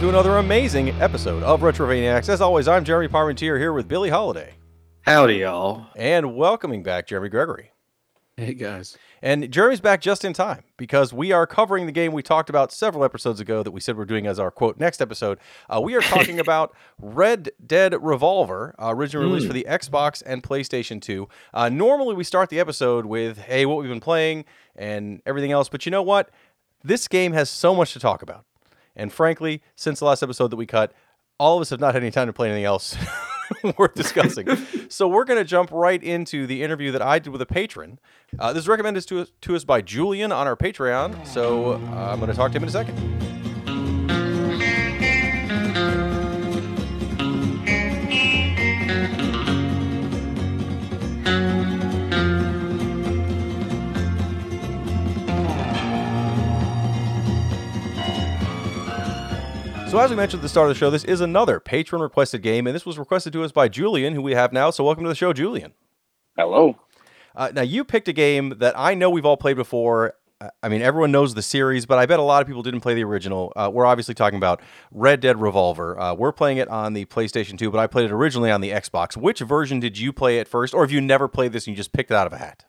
welcome to another amazing episode of Retrovaniacs. As always, I'm Jeremy Parmentier here with Billy Holiday. Howdy, y'all. And welcoming back Jeremy Gregory. Hey, guys. And Jeremy's back just in time because we are covering the game we talked about several episodes ago that we said we're doing as our quote next episode. Uh, we are talking about Red Dead Revolver, uh, originally released for the Xbox and PlayStation 2. Uh, normally, we start the episode with, hey, what we've been playing and everything else. But you know what? This game has so much to talk about. And frankly, since the last episode that we cut, all of us have not had any time to play anything else worth discussing. so we're going to jump right into the interview that I did with a patron. Uh, this is recommended to us, to us by Julian on our Patreon. So uh, I'm going to talk to him in a second. So, as we mentioned at the start of the show, this is another patron requested game, and this was requested to us by Julian, who we have now. So, welcome to the show, Julian. Hello. Uh, now, you picked a game that I know we've all played before. Uh, I mean, everyone knows the series, but I bet a lot of people didn't play the original. Uh, we're obviously talking about Red Dead Revolver. Uh, we're playing it on the PlayStation 2, but I played it originally on the Xbox. Which version did you play at first, or have you never played this and you just picked it out of a hat?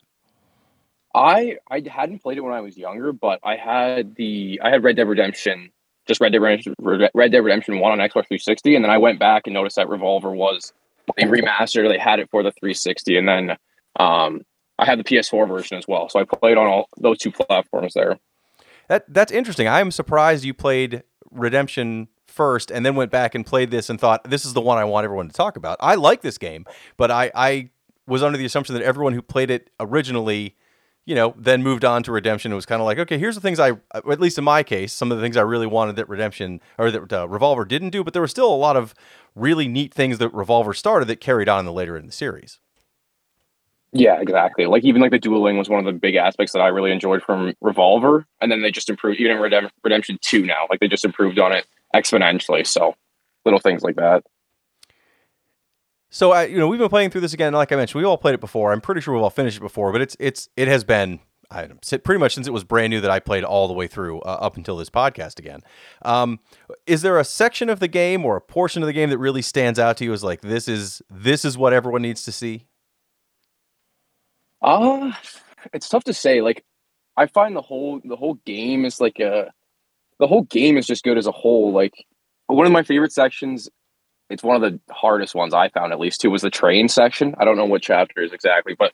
I I hadn't played it when I was younger, but I had the I had Red Dead Redemption, just Red Dead Redemption, Red Dead Redemption One on Xbox 360, and then I went back and noticed that Revolver was remastered. They had it for the 360, and then um, I had the PS4 version as well. So I played on all those two platforms there. That that's interesting. I am surprised you played Redemption first and then went back and played this and thought this is the one I want everyone to talk about. I like this game, but I I was under the assumption that everyone who played it originally, you know, then moved on to Redemption. It was kind of like, okay, here's the things I, at least in my case, some of the things I really wanted that Redemption or that uh, Revolver didn't do, but there were still a lot of really neat things that Revolver started that carried on in the later in the series. Yeah, exactly. Like even like the dueling was one of the big aspects that I really enjoyed from Revolver, and then they just improved even in Redem- Redemption Two now. Like they just improved on it exponentially. So little things like that. So I, you know, we've been playing through this again. Like I mentioned, we all played it before. I'm pretty sure we've all finished it before, but it's it's it has been I pretty much since it was brand new that I played all the way through uh, up until this podcast again. Um, is there a section of the game or a portion of the game that really stands out to you as like this is this is what everyone needs to see? Uh it's tough to say. Like I find the whole the whole game is like a the whole game is just good as a whole. Like one of my favorite sections, it's one of the hardest ones I found at least too, was the train section. I don't know what chapter is exactly, but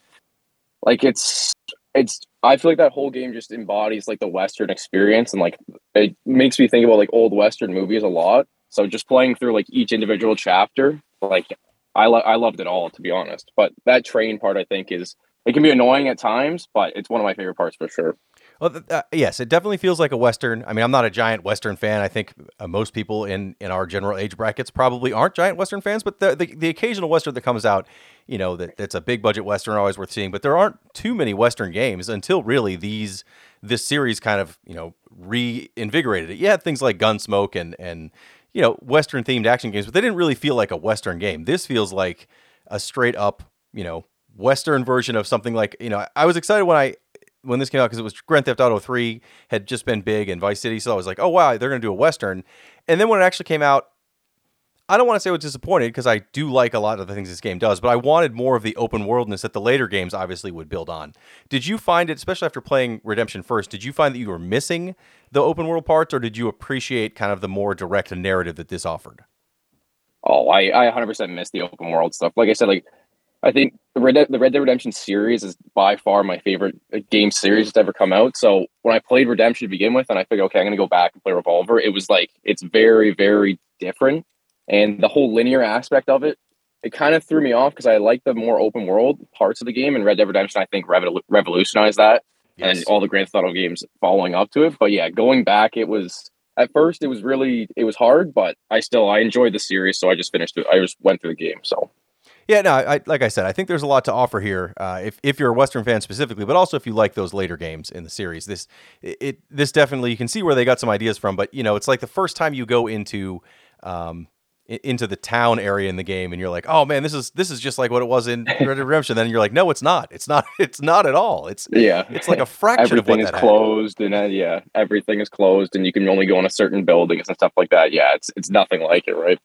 like it's it's I feel like that whole game just embodies like the Western experience and like it makes me think about like old Western movies a lot. So just playing through like each individual chapter, like I lo- I loved it all to be honest. But that train part I think is it can be annoying at times, but it's one of my favorite parts for sure. Well, uh, yes, it definitely feels like a western. I mean, I'm not a giant western fan. I think uh, most people in in our general age brackets probably aren't giant western fans. But the the, the occasional western that comes out, you know, that that's a big budget western, always worth seeing. But there aren't too many western games until really these this series kind of you know reinvigorated it. Had things like Gunsmoke and and you know western themed action games, but they didn't really feel like a western game. This feels like a straight up you know western version of something like you know I was excited when I when this came out because it was Grand Theft Auto 3 had just been big and Vice City so I was like oh wow they're going to do a western. And then when it actually came out I don't want to say I was disappointed because I do like a lot of the things this game does but I wanted more of the open worldness that the later games obviously would build on. Did you find it especially after playing Redemption first did you find that you were missing the open world parts or did you appreciate kind of the more direct narrative that this offered? Oh, I, I 100% miss the open world stuff. Like I said, like I think the Red, Dead, the Red Dead Redemption series is by far my favorite uh, game series that's ever come out. So when I played Redemption to begin with, and I figured, okay, I'm going to go back and play Revolver, it was like it's very, very different, and the whole linear aspect of it, it kind of threw me off because I like the more open world parts of the game, and Red Dead Redemption, I think, revol- revolutionized that, and all the Grand Theft Auto games following up to it. But yeah, going back, it was at first it was really it was hard, but I still I enjoyed the series, so I just finished it. I just went through the game, so. Yeah, no, I, like I said, I think there's a lot to offer here. Uh, if if you're a Western fan specifically, but also if you like those later games in the series, this it, this definitely you can see where they got some ideas from. But you know, it's like the first time you go into um, into the town area in the game and you're like oh man this is this is just like what it was in red dead redemption then you're like no it's not. It's not it's not at all. It's yeah. it's like a fraction everything of is closed and uh, yeah everything is closed and you can only go in a certain buildings and stuff like that. Yeah it's it's nothing like it right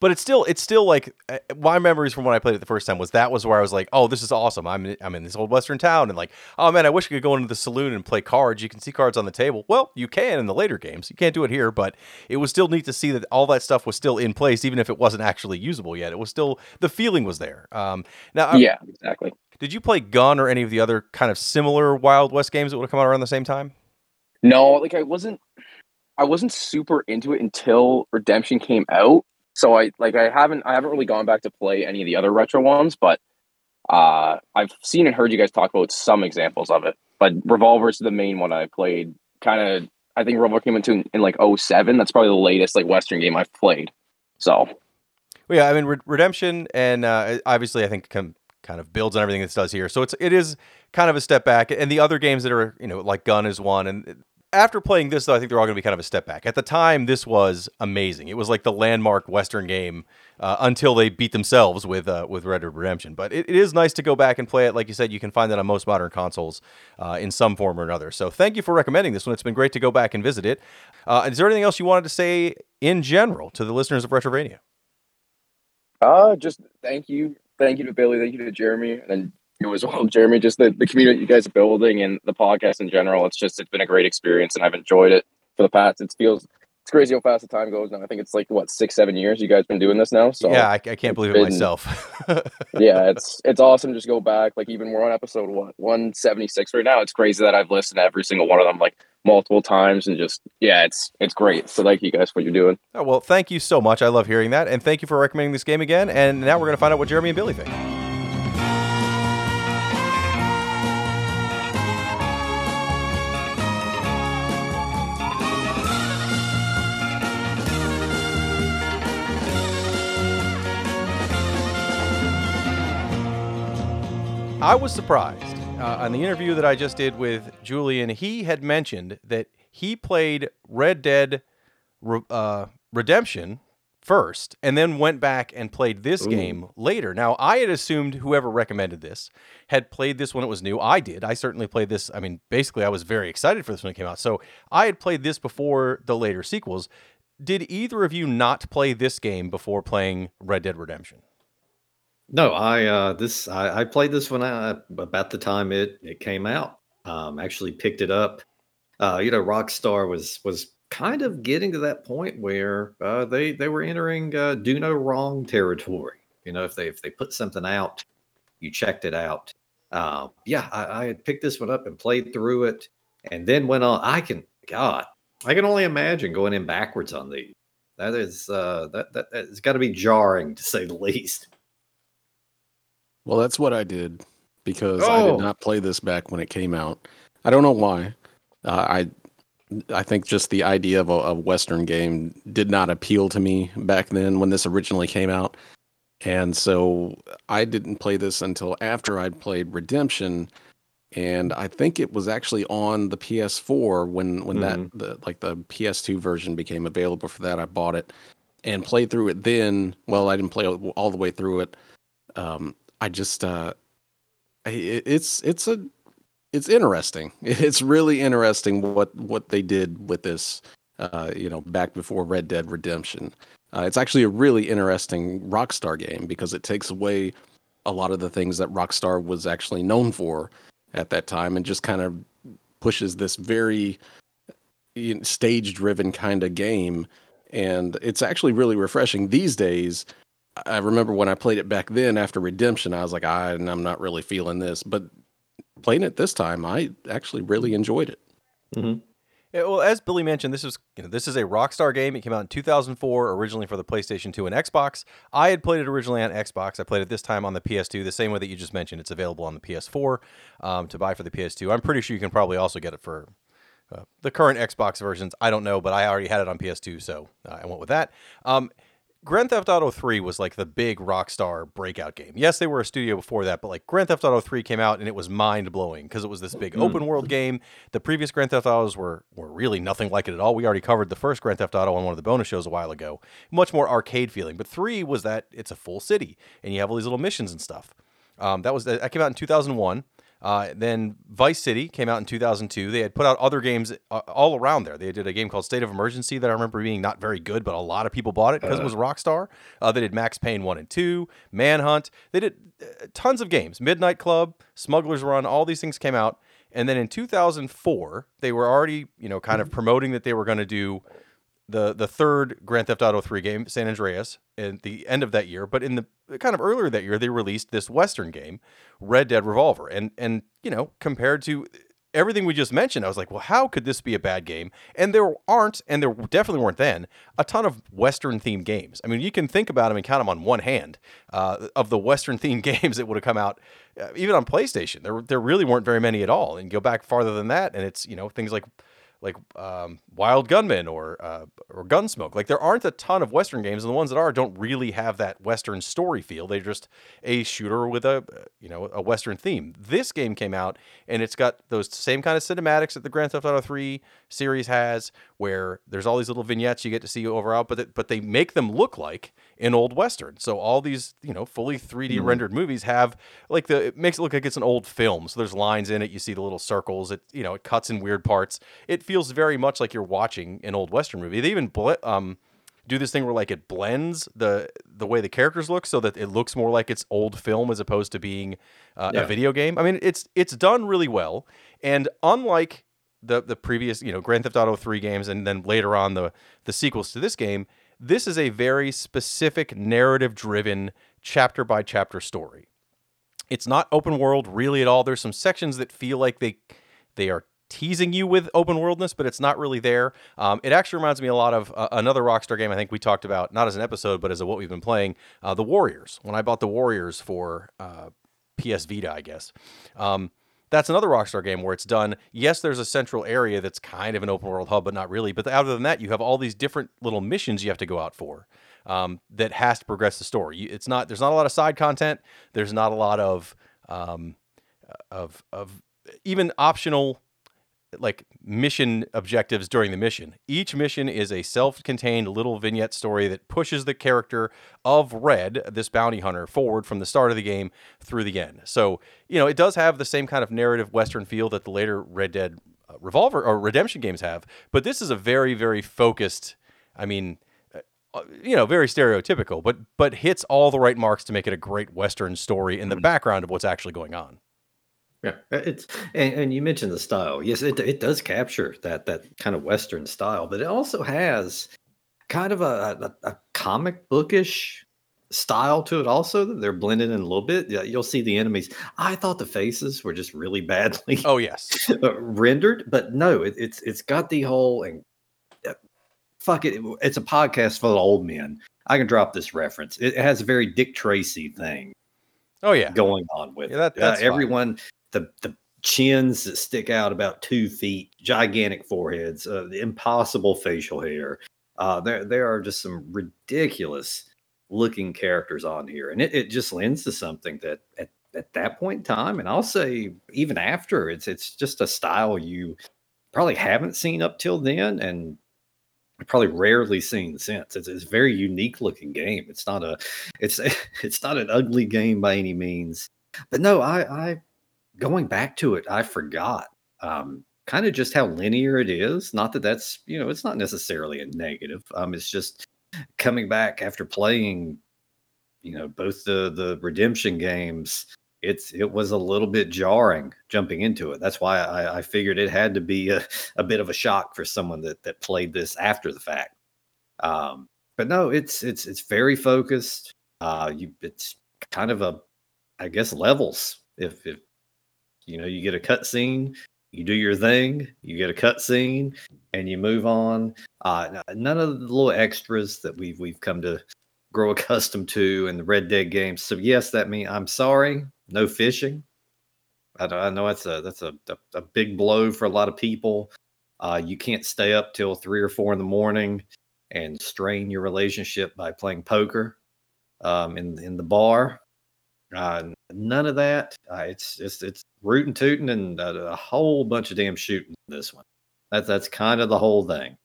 but it's still it's still like uh, my memories from when I played it the first time was that was where I was like, oh, this is awesome. I'm in, I'm in this old western town and like, oh man, I wish I could go into the saloon and play cards. You can see cards on the table. Well, you can in the later games. You can't do it here, but it was still neat to see that all that stuff was still in place, even if it wasn't actually usable yet. It was still the feeling was there. Um, now, I'm- yeah exactly did you play Gun or any of the other kind of similar Wild West games that would have come out around the same time? No, like I wasn't I wasn't super into it until Redemption came out. So I like I haven't I haven't really gone back to play any of the other retro ones, but uh I've seen and heard you guys talk about some examples of it. But Revolver's is the main one I played. Kind of I think Revolver came into in, in like 07. That's probably the latest like Western game I've played. So Well, yeah, I mean Re- Redemption, and uh, obviously I think kind of builds on everything this does here. So it's it is kind of a step back, and the other games that are you know like Gun is one, and after playing this though, I think they're all going to be kind of a step back. At the time, this was amazing. It was like the landmark Western game uh, until they beat themselves with uh, with Red Dead Redemption. But it, it is nice to go back and play it. Like you said, you can find that on most modern consoles uh, in some form or another. So thank you for recommending this one. It's been great to go back and visit it. Uh, is there anything else you wanted to say in general to the listeners of Retrovania? Uh, just thank you, thank you to Billy, thank you to Jeremy, and you as well, Jeremy. Just the, the community you guys are building and the podcast in general. It's just it's been a great experience, and I've enjoyed it for the past. It feels it's crazy how fast the time goes now. I think it's like what six, seven years you guys been doing this now. So yeah, I, I can't believe it been- myself. yeah, it's it's awesome. Just go back, like even we're on episode what one seventy six right now. It's crazy that I've listened to every single one of them like multiple times, and just yeah, it's it's great. So thank you guys for what you're doing. Oh, well, thank you so much. I love hearing that. And thank you for recommending this game again. And now we're going to find out what Jeremy and Billy think. I was surprised uh, on the interview that I just did with Julian. He had mentioned that he played Red Dead Re- uh, Redemption first and then went back and played this game later. Now, I had assumed whoever recommended this had played this when it was new. I did. I certainly played this. I mean, basically, I was very excited for this when it came out. So I had played this before the later sequels. Did either of you not play this game before playing Red Dead Redemption? No, I uh this I, I played this when I about the time it it came out. Um actually picked it up. Uh you know Rockstar was was kind of getting to that point where uh they they were entering uh do no wrong territory. You know if they if they put something out, you checked it out. Uh, yeah, I, I had picked this one up and played through it and then went on I can God, I can only imagine going in backwards on these. That is uh that that it's gotta be jarring to say the least. Well, that's what I did because I Oh. did not play this back when it came out. I don't know why. Uh, I I think just the idea of a, a Western game did not appeal to me back then when this originally came out, and so I didn't play this until after I'd played Redemption, and I think it was actually on the PS4 when when that the like the PS2 version became available for that. I bought it and played through it then. Well, I didn't play all the way through it. Um, I just uh, it, it's it's a it's interesting. It's really interesting what what they did with this. Uh, you know, back before Red Dead Redemption. Uh, it's actually a really interesting Rockstar game because it takes away a lot of the things that Rockstar was actually known for at that time, and just kind of pushes this very stage driven kind of game. And it's actually really refreshing these days. I remember when I played it back then after Redemption, I was like, I, I'm not really feeling this. But playing it this time, I actually really enjoyed it. Yeah, well, as Billy mentioned, this is you know, this is a Rockstar game. It came out in 2004, originally for the PlayStation 2 and Xbox. I had played it originally on Xbox. I played it this time on the PS2, the same way that you just mentioned. It's available on the PS4 um, to buy for the PS2. I'm pretty sure you can probably also get it for uh, the current Xbox versions. I don't know, but I already had it on PS2, so uh, I went with that. Um, Grand Theft Auto 3 was like the big Rockstar breakout game. Yes, they were a studio before that, but like Grand Theft Auto 3 came out and it was mind blowing because it was this big mm. open world game. The previous Grand Theft Autos were were really nothing like it at all. We already covered the first Grand Theft Auto on one of the bonus shows a while ago. Much more arcade feeling. But 3 was that it's a full city and you have all these little missions and stuff. Um, that was that came out in 2001. Uh, then Vice City came out in 2002. They had put out other games uh, all around there. They did a game called State of Emergency that I remember being not very good, but a lot of people bought it because uh, it was Rockstar. Uh, they did Max Payne 1 and 2, Manhunt. They did uh, tons of games. Midnight Club, Smuggler's Run, all these things came out. And then in 2004, they were already, you know, kind of promoting that they were going to do the the third Grand Theft Auto 3 game, San Andreas, at the end of that year. But in the kind of earlier that year, they released this Western game, Red Dead Revolver. And and you know, compared to everything we just mentioned, I was like, well, how could this be a bad game? And there aren't, and there definitely weren't then, a ton of Western themed games. I mean, you can think about them and count them on one hand uh, of the Western themed games that would have come out, uh, even on PlayStation. There, there really weren't very many at all. And go back farther than that, and it's you know things like like um, Wild Gunman or uh, or Gunsmoke. Like there aren't a ton of Western games, and the ones that are don't really have that Western story feel. They're just a shooter with a you know a Western theme. This game came out, and it's got those same kind of cinematics that the Grand Theft Auto 3 series has, where there's all these little vignettes you get to see over out, but but they make them look like an old western. So all these you know fully 3D mm-hmm. rendered movies have like the it makes it look like it's an old film. So there's lines in it. You see the little circles. It you know it cuts in weird parts. It feels very much like you're watching an old western movie. They even ble- um do this thing where like it blends the the way the characters look so that it looks more like it's old film as opposed to being uh, yeah. a video game. I mean, it's it's done really well, and unlike the the previous you know Grand Theft Auto three games and then later on the the sequels to this game, this is a very specific narrative driven chapter by chapter story. It's not open world really at all. There's some sections that feel like they they are teasing you with open worldness, but it's not really there. Um, it actually reminds me a lot of uh, another Rockstar game I think we talked about, not as an episode, but as a what we've been playing, uh, the Warriors. When I bought the Warriors for uh, PS Vita, I guess. Um, that's another Rockstar game where it's done. Yes, there's a central area that's kind of an open world hub, but not really. But other than that, you have all these different little missions you have to go out for um, that has to progress the story. It's not there's not a lot of side content. There's not a lot of um, of of even optional like mission objectives during the mission. Each mission is a self-contained little vignette story that pushes the character of Red, this bounty hunter, forward from the start of the game through the end. So, you know, it does have the same kind of narrative western feel that the later Red Dead uh, Revolver or Redemption games have, but this is a very very focused, I mean, uh, uh, you know, very stereotypical, but but hits all the right marks to make it a great western story in the mm-hmm. background of what's actually going on. Yeah, uh, it's and, and you mentioned the style. Yes, it it does capture that that kind of Western style, but it also has kind of a, a, a comic bookish style to it. Also, that they're blended in a little bit. Yeah, you'll see the enemies. I thought the faces were just really badly. Oh yes, rendered, but no, it, it's it's got the whole and uh, fuck it. It's a podcast for the old men. I can drop this reference. It has a very Dick Tracy thing. Oh yeah, going on with yeah, that, uh, everyone the the chins that stick out about two feet, gigantic foreheads, uh, the impossible facial hair. Uh, there there are just some ridiculous looking characters on here, and it, it just lends to something that at, at that point in time, and I'll say even after, it's it's just a style you probably haven't seen up till then, and probably rarely seen since. It's, it's a very unique looking game. It's not a it's it's not an ugly game by any means. But no, I I going back to it, I forgot um, kind of just how linear it is. Not that that's you know it's not necessarily a negative. Um, it's just coming back after playing, you know, both the the redemption games. It's it was a little bit jarring jumping into it. That's why I, I figured it had to be a, a bit of a shock for someone that that played this after the fact. Um, but no, it's it's it's very focused. Uh, you it's kind of a I guess levels if if you know, you get a cut scene, you do your thing, you get a cut scene, and you move on. Uh, none of the little extras that we've we've come to grow accustomed to in the Red Dead games. So yes, that means I'm sorry, no fishing. I, I know that's a that's a, a, a, big blow for a lot of people. Uh, you can't stay up till three or four in the morning and strain your relationship by playing poker um, in in the bar. Uh, none of that. Uh, it's just it's rootin' tootin' and a, a whole bunch of damn shooting this one. That's that's kind of the whole thing.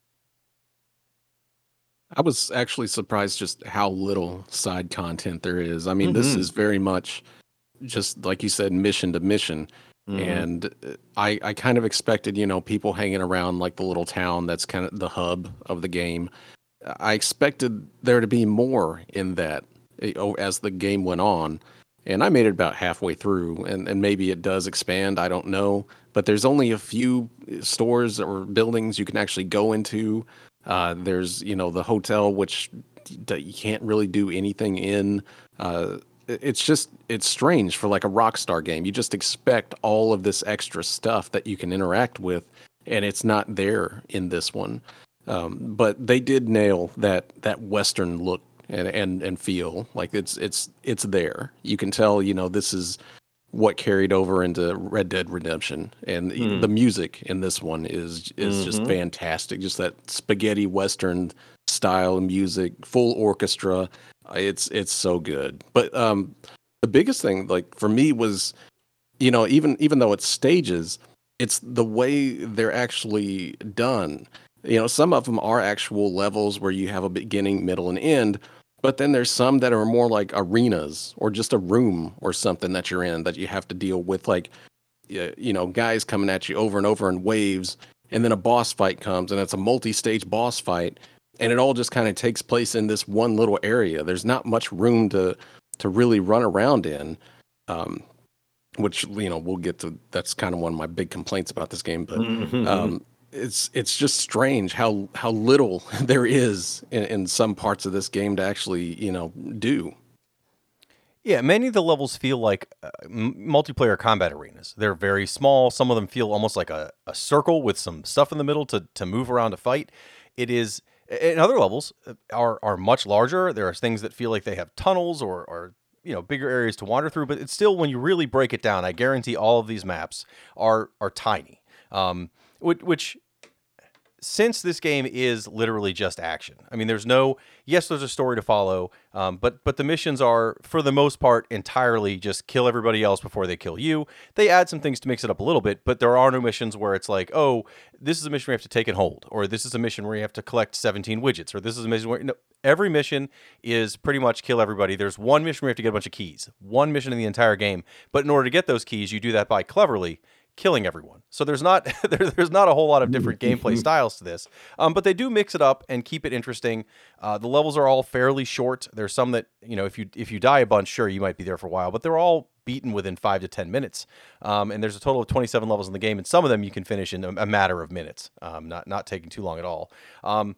I was actually surprised just how little side content there is. I mean, mm-hmm. this is very much just like you said, mission to mission. Mm-hmm. And uh, I, I kind of expected, you know, people hanging around like the little town that's kind of the hub of the game. I expected there to be more in that eh, as the game went on. And I made it about halfway through, and, and maybe it does expand. I don't know. But there's only a few eh, stores or buildings you can actually go into. Uh, there's, you know, the hotel, which you can't really do anything in. Uh, it's just it's strange for like a rockstar game you just expect all of this extra stuff that you can interact with and it's not there in this one um, but they did nail that that western look and, and and feel like it's it's it's there you can tell you know this is what carried over into red dead redemption and mm. the music in this one is is mm-hmm. just fantastic just that spaghetti western style music full orchestra it's it's so good. But um, the biggest thing, like for me, was you know even even though it's stages, it's the way they're actually done. You know, some of them are actual levels where you have a beginning, middle, and end. But then there's some that are more like arenas or just a room or something that you're in that you have to deal with, like you know, guys coming at you over and over in waves, and then a boss fight comes, and it's a multi-stage boss fight, and it all just kind of takes place in this one little area. There's not much room to to really run around in, um, which you know we'll get to. That's kind of one of my big complaints about this game, but. Mm-hmm. Um, it's it's just strange how how little there is in, in some parts of this game to actually you know do. Yeah, many of the levels feel like uh, multiplayer combat arenas. They're very small. Some of them feel almost like a, a circle with some stuff in the middle to, to move around to fight. It is and other levels uh, are are much larger. There are things that feel like they have tunnels or or you know bigger areas to wander through. But it's still when you really break it down, I guarantee all of these maps are are tiny. Um, which, which since this game is literally just action. I mean, there's no yes, there's a story to follow, um, but but the missions are for the most part entirely just kill everybody else before they kill you. They add some things to mix it up a little bit, but there are no missions where it's like, oh, this is a mission where you have to take and hold, or this is a mission where you have to collect 17 widgets, or this is a mission where no, every mission is pretty much kill everybody. There's one mission where you have to get a bunch of keys, one mission in the entire game, but in order to get those keys, you do that by cleverly killing everyone. So there's not there, there's not a whole lot of different gameplay styles to this, um, but they do mix it up and keep it interesting. Uh, the levels are all fairly short. There's some that you know if you if you die a bunch, sure you might be there for a while, but they're all beaten within five to ten minutes. Um, and there's a total of 27 levels in the game, and some of them you can finish in a, a matter of minutes, um, not not taking too long at all. Um,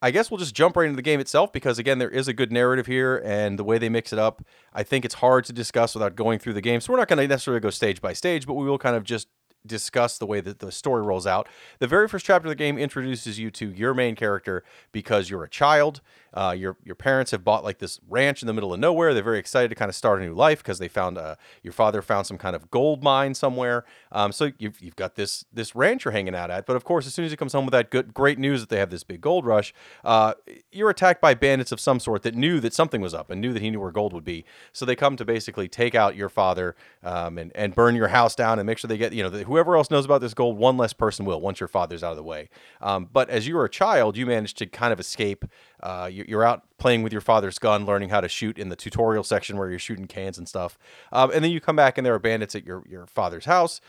I guess we'll just jump right into the game itself because again, there is a good narrative here, and the way they mix it up, I think it's hard to discuss without going through the game. So we're not going to necessarily go stage by stage, but we will kind of just discuss the way that the story rolls out. The very first chapter of the game introduces you to your main character because you're a child. Uh, your your parents have bought like this ranch in the middle of nowhere. They're very excited to kind of start a new life because they found uh, your father found some kind of gold mine somewhere. Um, so you've, you've got this this ranch you're hanging out at. But of course, as soon as he comes home with that good great news that they have this big gold rush, uh, you're attacked by bandits of some sort that knew that something was up and knew that he knew where gold would be. So they come to basically take out your father um, and and burn your house down and make sure they get you know whoever else knows about this gold, one less person will once your father's out of the way. Um, but as you were a child, you managed to kind of escape uh, you're out playing with your father's gun, learning how to shoot in the tutorial section where you're shooting cans and stuff. Um, and then you come back and there are bandits at your, your father's house.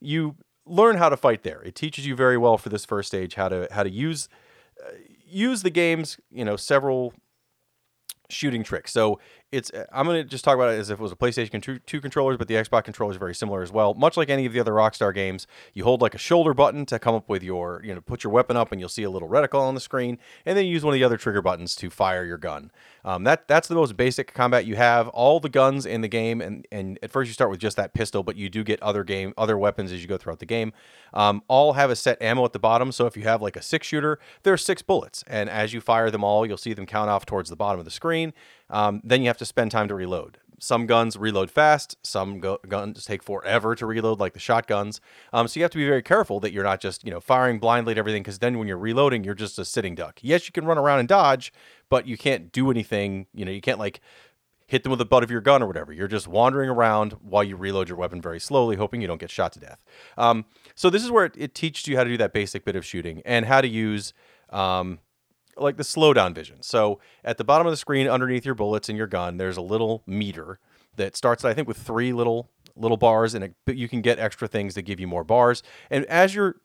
You learn how to fight there. It teaches you very well for this first stage how to how to use uh, use the game's you know several shooting tricks. So it's I'm to just talk about it as if it was a PlayStation 2 controllers, but the Xbox controller is very similar as well. Much like any of the other Rockstar games, you hold like a shoulder button to come up with your, you know, put your weapon up and you'll see a little reticle on the screen, and then you use one of the other trigger buttons to fire your gun. Um, that that's the most basic combat you have. All the guns in the game, and and at first you start with just that pistol, but you do get other game other weapons as you go throughout the game. Um, all have a set ammo at the bottom, so if you have like a six shooter, there are six bullets, and as you fire them all, you'll see them count off towards the bottom of the screen. Um, then you have to spend time to reload. some guns reload fast, some go- guns take forever to reload, like the shotguns. Um, so you have to be very careful that you're not just you know firing blindly at everything, because then when you're reloading, you're just a sitting duck. Yes, you can run around and dodge, but you can't do anything. You know, you can't like hit them with the butt of your gun or whatever. You're just wandering around while you reload your weapon very slowly, hoping you don't get shot to death. Um, so this is where it, it, teaches you how to do that basic bit of shooting and how to use um, like the slowdown vision. So at the bottom of the screen, underneath your bullets in your gun, there's a little meter that starts, I think, with three little little bars, and it, you can get extra things that give you more bars. And as you're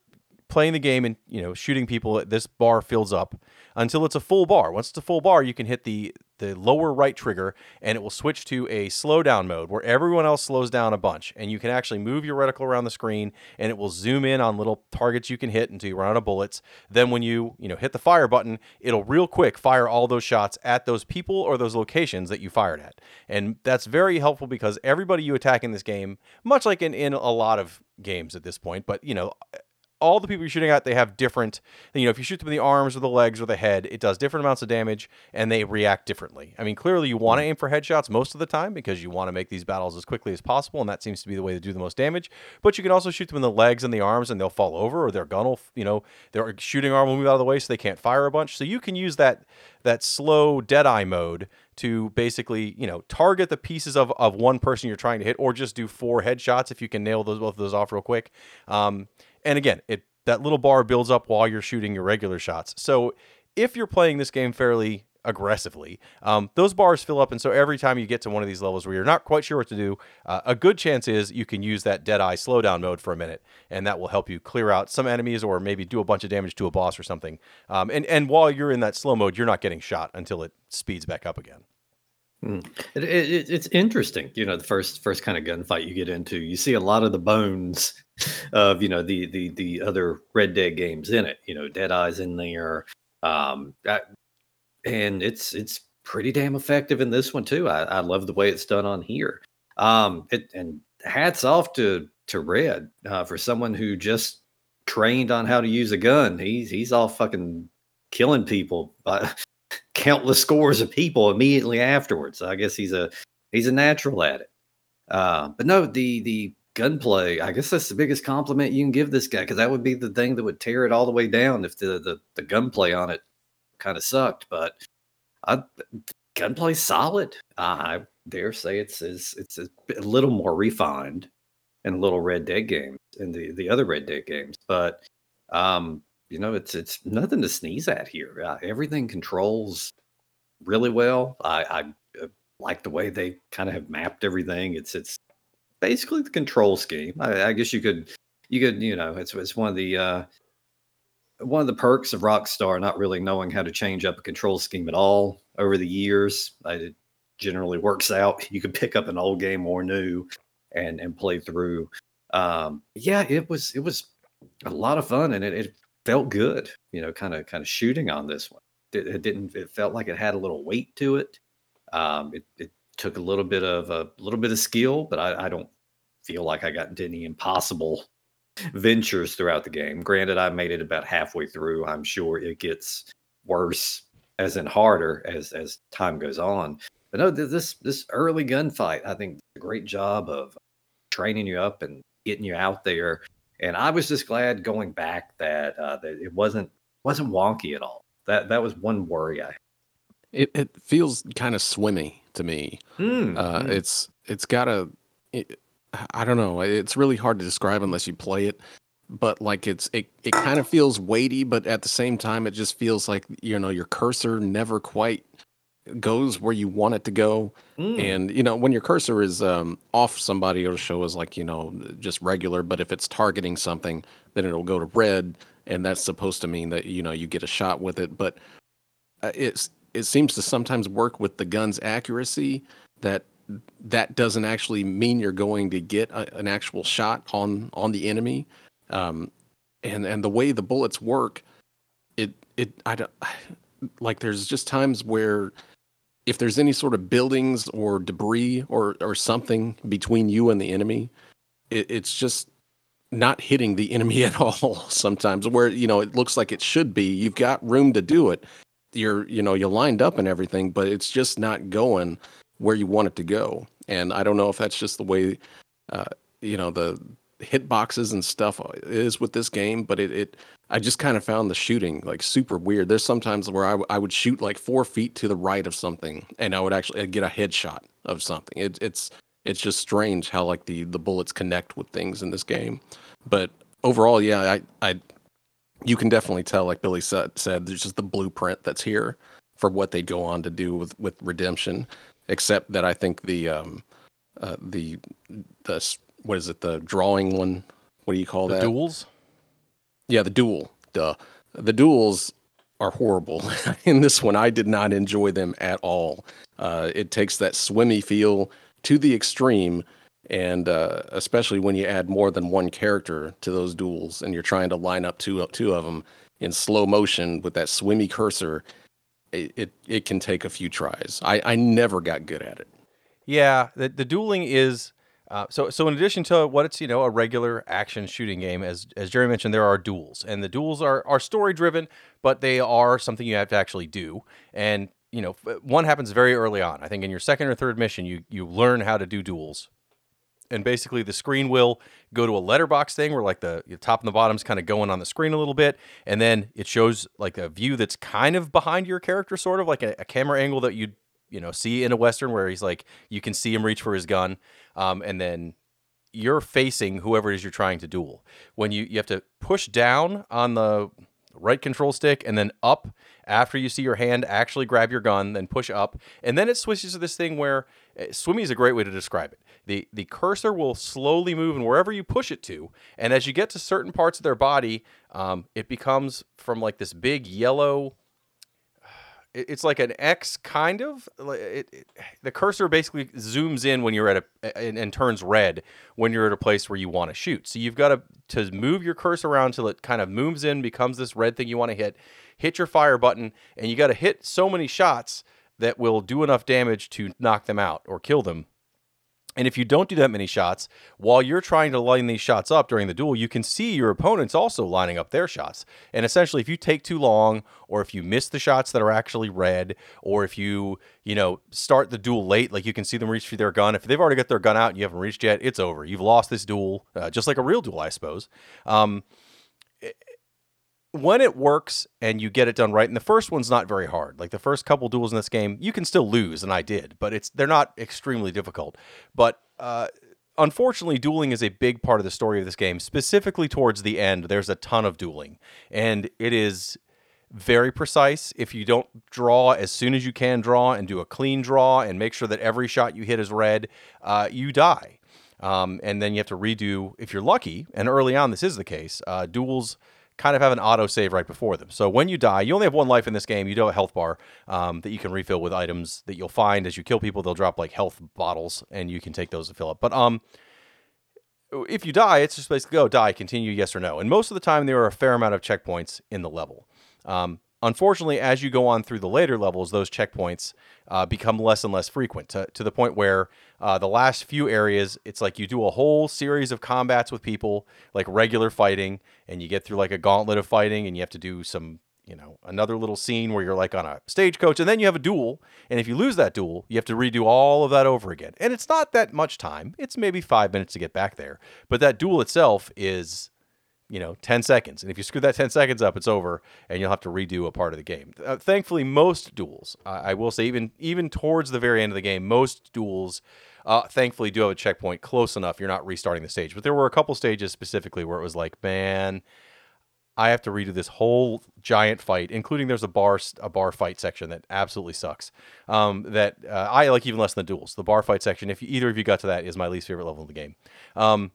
playing the game and you know shooting people, this bar fills up until it's a full bar. Once it's a full bar, you can hit the the lower right trigger and it will switch to a slowdown mode where everyone else slows down a bunch and you can actually move your reticle around the screen and it will zoom in on little targets you can hit until you run out of bullets. Then when you, you know, hit the fire button, it'll real quick fire all those shots at those people or those locations that you fired at. And that's very helpful because everybody you attack in this game, much like in, in a lot of games at this point, but you know, all the people you're shooting at, they have different. You know, if you shoot them in the arms or the legs or the head, it does different amounts of damage, and they react differently. I mean, clearly you want to aim for headshots most of the time because you want to make these battles as quickly as possible, and that seems to be the way to do the most damage. But you can also shoot them in the legs and the arms, and they'll fall over, or their gun will, you know, their shooting arm will move out of the way, so they can't fire a bunch. So you can use that that slow dead eye mode to basically, you know, target the pieces of, of one person you're trying to hit, or just do four headshots if you can nail those both of those off real quick. Um, and again, it that little bar builds up while you're shooting your regular shots. So if you're playing this game fairly aggressively, um, those bars fill up, and so every time you get to one of these levels where you're not quite sure what to do, uh, a good chance is you can use that dead eye slowdown mode for a minute, and that will help you clear out some enemies or maybe do a bunch of damage to a boss or something. Um, and and while you're in that slow mode, you're not getting shot until it speeds back up again. Mm. It, it, it's interesting, you know, the first first kind of gunfight you get into, you see a lot of the bones of you know the the the other Red Dead games in it. You know, Dead Eyes in there, um, and it's it's pretty damn effective in this one too. I, I love the way it's done on here. Um, it, and hats off to to Red uh, for someone who just trained on how to use a gun. He's he's all fucking killing people by countless scores of people immediately afterwards. I guess he's a he's a natural at it. Uh, but no, the the gunplay. I guess that's the biggest compliment you can give this guy because that would be the thing that would tear it all the way down if the the, the gunplay on it kind of sucked. But I, gunplay solid. I dare say it's it's it's a, little more refined in Little Red Dead games and the the other Red Dead games, but um, you know, it's it's nothing to sneeze at here. Uh, everything controls really well. I, I uh, like the way they kind of have mapped everything. It's it's basically the control scheme. I, I, guess you could you could you know it's it's one of the uh, one of the perks of Rockstar not really knowing how to change up a control scheme at all over the years. It generally works out. You could pick up an old game or new and and play through. Um, yeah, it was it was a lot of fun and it, it felt good, you know, kind of kind of shooting on this one. It, it, didn't. It felt like it had a little weight to it. Um, it, it took a little bit of a little bit of skill, but I, I don't feel like I got into any impossible ventures throughout the game. Granted, I made it about halfway through. I'm sure it gets worse, as in harder as as time goes on. But no, this this early gunfight, I think, a great job of training you up and getting you out there and I was just glad going back that uh, that it wasn't wasn't wonky at all. That that was one worry I. Had. It it feels kind of swimmy to me. Mm, uh, mm. It's it's got a. It, I don't know. It's really hard to describe unless you play it. But like it's it, it kind of feels weighty, but at the same time, it just feels like you know your cursor never quite goes where you want it to go. Mm. And you know, when your cursor is um, off somebody, it'll show as like you know just regular. But if it's targeting something, then it'll go to red, and that's supposed to mean that you know you get a shot with it. But uh, it's it seems to sometimes work with the gun's accuracy that that doesn't actually mean you're going to get a, an actual shot on on the enemy. Um, and and the way the bullets work, it it I don't like. There's just times where if there's any sort of buildings or debris or or something between you and the enemy, it, it's just not hitting the enemy at all sometimes where you know it looks like it should be. You've got room to do it. You're you know you're lined up and everything but it's just not going where you want it to go. And I don't know if that's just the way, uh, you know, the hitboxes and stuff is with this game, but it, it I just kind of found the shooting like super weird. There's sometimes where I, w- I would shoot like four feet to the right of something, and I would actually get a headshot of something. It, it's it's just strange how like the the bullets connect with things in this game. But overall, yeah, I I you can definitely tell, like Billy said, said there's just the blueprint that's here for what they go on to do with with Redemption. Except that I think the um uh, the the what is it the drawing one? What do you call the that? duels. Yeah, the duel. Duh. The duels are horrible. In this one, I did not enjoy them at all. Uh, it takes that swimmy feel to the extreme, and uh, especially when you add more than one character to those duels, and you're trying to line up two two of them in slow motion with that swimmy cursor. It, it, it can take a few tries. I, I never got good at it. Yeah, the, the dueling is uh, so, so in addition to what it's you know a regular action shooting game, as as Jerry mentioned, there are duels, and the duels are are story driven, but they are something you have to actually do. And you know, one happens very early on. I think in your second or third mission, you you learn how to do duels, and basically the screen will go to a letterbox thing where like the, the top and the bottom's kind of going on the screen a little bit, and then it shows like a view that's kind of behind your character, sort of like a, a camera angle that you you know see in a western where he's like you can see him reach for his gun um, and then you're facing whoever it is you're trying to duel. When you you have to push down on the right control stick and then up after you see your hand actually grab your gun then push up. And then it switches to this thing where uh, swimmy is a great way to describe it. The the cursor will slowly move and wherever you push it to. And as you get to certain parts of their body um, it becomes from like this big yellow it's like an X kind of. It, it, the cursor basically zooms in when you're at a and, and, turns red when you're at a place where you want to shoot. So you've got to to move your cursor around till it kind of moves in, becomes this red thing you want to hit. Hit your fire button, and you got to hit so many shots that will do enough damage to knock them out or kill them and if you don't do that many shots, while you're trying to line these shots up during the duel, you can see your opponents also lining up their shots. And essentially, if you take too long, or if you miss the shots that are actually red, or if you, you know, start the duel late, like you can see them reach for their gun. If they've already got their gun out and you haven't reached yet, it's over. You've lost this duel, uh, just like a real duel, I suppose. Um, when it works and you get it done right, and the first one's not very hard. Like the first couple duels in this game, you can still lose, and I did, but it's they're not extremely difficult. But uh, unfortunately, dueling is a big part of the story of this game. Specifically towards the end, there's a ton of dueling, and it is very precise. If you don't draw as soon as you can draw and do a clean draw and make sure that every shot you hit is red, uh, you die. Um, and then you have to redo if you're lucky. And early on, this is the case. Uh, duels kind of have an auto save right before them. So when you die, you only have one life in this game. You do have a health bar um, that you can refill with items that you'll find as you kill people. They'll drop like health bottles, and you can take those to fill up. But um, if you die, it's just basically go die, continue, yes or no. And most of the time, there are a fair amount of checkpoints in the level. Um, unfortunately, as you go on through the later levels, those checkpoints uh, become less and less frequent to, to the point where uh, the last few areas, it's like you do a whole series of combats with people, like regular fighting, and you get through like a gauntlet of fighting, and you have to do some, you know, another little scene where you're like on a stagecoach, and then you have a duel. And if you lose that duel, you have to redo all of that over again. And it's not that much time, it's maybe five minutes to get back there. But that duel itself is you know, 10 seconds. And if you screw that 10 seconds up, it's over and you'll have to redo a part of the game. Uh, thankfully, most duels, uh, I will say, even even towards the very end of the game, most duels, uh, thankfully, do have a checkpoint close enough. You're not restarting the stage. But there were a couple stages specifically where it was like, man, I have to redo this whole giant fight, including there's a bar a bar fight section that absolutely sucks. Um, that uh, I like even less than the duels. The bar fight section, if you, either of you got to that, is my least favorite level of the game. Um,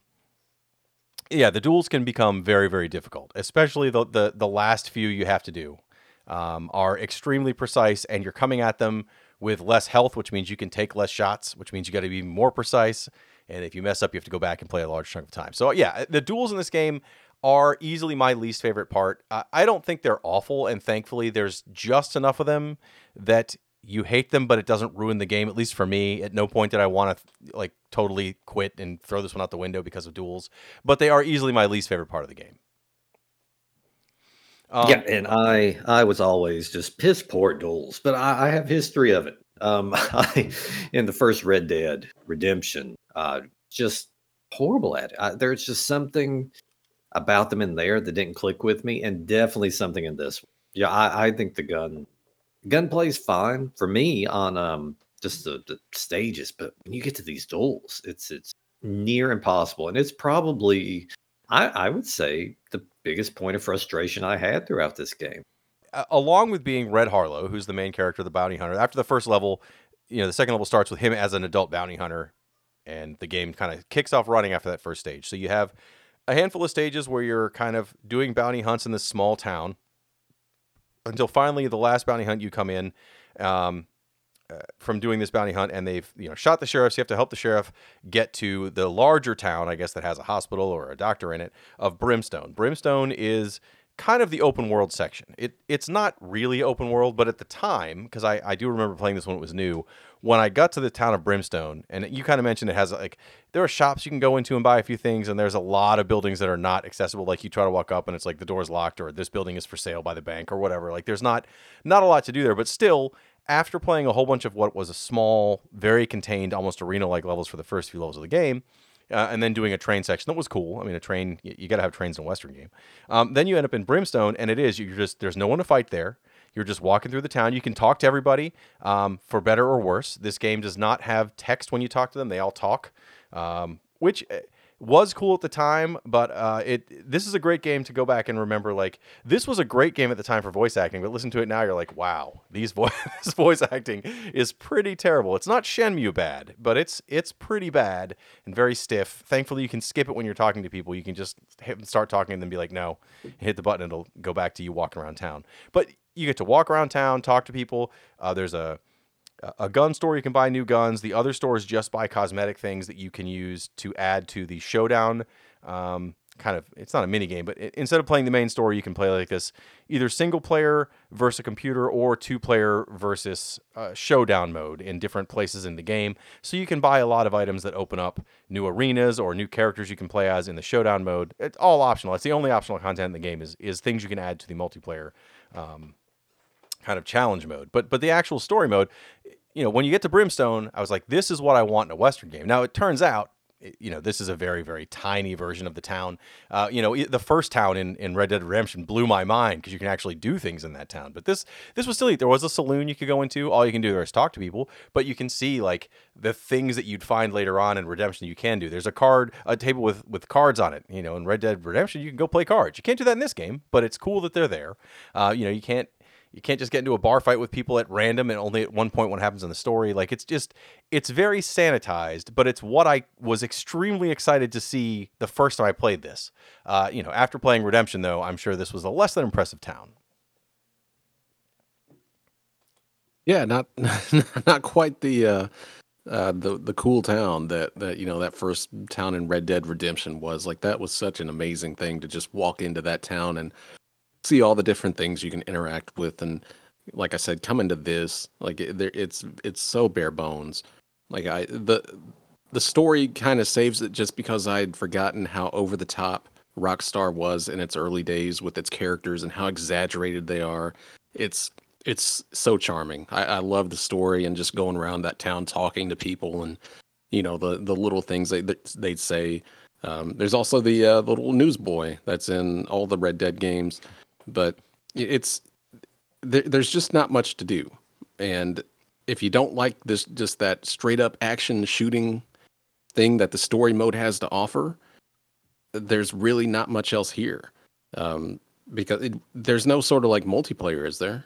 yeah, the duels can become very, very difficult, especially the the, the last few you have to do um, are extremely precise, and you're coming at them with less health, which means you can take less shots, which means you got to be more precise. And if you mess up, you have to go back and play a large chunk of time. So yeah, the duels in this game are easily my least favorite part. Uh, I don't think they're awful, and thankfully, there's just enough of them that you hate them, but it doesn't ruin the game. At least for me, at no point did I want to like totally quit and throw this one out the window because of duels. But they are easily my least favorite part of the game. Um, yeah, and I I was always just piss poor duels, but I, I, have history of it. Um, I, in the first Red Dead Redemption, uh, just horrible at it. I, there's just something about them in there that didn't click with me, and definitely something in this. Yeah, I, I think the gun gunplay is fine for me on um just the, the stages, but when you get to these duels, it's it's near impossible, and it's probably I, I would say the biggest point of frustration I had throughout this game. Along with being Red Harlow, who's the main character, the bounty hunter. After the first level, you know, the second level starts with him as an adult bounty hunter, and the game kind of kicks off running after that first stage. So you have a handful of stages where you're kind of doing bounty hunts in this small town until finally the last bounty hunt you come in. Um, uh, from doing this bounty hunt and they've you know shot the sheriff so you have to help the sheriff get to the larger town i guess that has a hospital or a doctor in it of brimstone brimstone is kind of the open world section it it's not really open world but at the time because I, I do remember playing this when it was new when i got to the town of brimstone and you kind of mentioned it has like there are shops you can go into and buy a few things and there's a lot of buildings that are not accessible like you try to walk up and it's like the door's locked or this building is for sale by the bank or whatever like there's not not a lot to do there but still after playing a whole bunch of what was a small, very contained, almost arena-like levels for the first few levels of the game, uh, and then doing a train section that was cool. I mean, a train you, you got to have trains in a Western game. Um, then you end up in Brimstone, and it is you're just there's no one to fight there. You're just walking through the town. You can talk to everybody, um, for better or worse. This game does not have text when you talk to them; they all talk, um, which eh, was cool at the time, but uh, it this is a great game to go back and remember. Like this was a great game at the time for voice acting, but listen to it now, you're like, wow, these voice this voice acting is pretty terrible. It's not Shenmue bad, but it's it's pretty bad and very stiff. Thankfully, you can skip it when you're talking to people. You can just hit, start talking and then be like, no, hit the button, it'll go back to you walking around town. But you get to walk around town, talk to people. Uh, there's a a gun store you can buy new guns. The other stores just buy cosmetic things that you can use to add to the showdown. Um, kind of it's not a mini game but it, instead of playing the main story you can play like this either single player versus a computer or two player versus uh, showdown mode in different places in the game. So you can buy a lot of items that open up new arenas or new characters you can play as in the showdown mode. It's all optional. It's the only optional content in the game is is things you can add to the multiplayer um, kind of challenge mode. But but the actual story mode, you know, when you get to Brimstone, I was like, this is what I want in a Western game. Now it turns out. You know, this is a very, very tiny version of the town. Uh, you know, the first town in, in Red Dead Redemption blew my mind because you can actually do things in that town. But this this was still there was a saloon you could go into. All you can do there is talk to people, but you can see like the things that you'd find later on in Redemption you can do. There's a card, a table with with cards on it. You know, in Red Dead Redemption you can go play cards. You can't do that in this game, but it's cool that they're there. Uh, you know, you can't you can't just get into a bar fight with people at random and only at one point what happens in the story. Like it's just it's very sanitized, but it's what I was extremely excited to see the first time I played this. Uh, you know, after playing Redemption though, I'm sure this was a less than impressive town. Yeah, not not quite the uh, uh, the the cool town that that you know that first town in Red Dead Redemption was. Like that was such an amazing thing to just walk into that town and see all the different things you can interact with and like I said, come into this like it, it's it's so bare bones. Like I the the story kind of saves it just because I'd forgotten how over the top Rockstar was in its early days with its characters and how exaggerated they are. It's it's so charming. I, I love the story and just going around that town talking to people and you know the the little things they they'd say. Um, there's also the, uh, the little newsboy that's in all the Red Dead games but it's there, there's just not much to do. And if you don't like this, just that straight up action shooting thing that the story mode has to offer, there's really not much else here. Um, because it, there's no sort of like multiplayer, is there?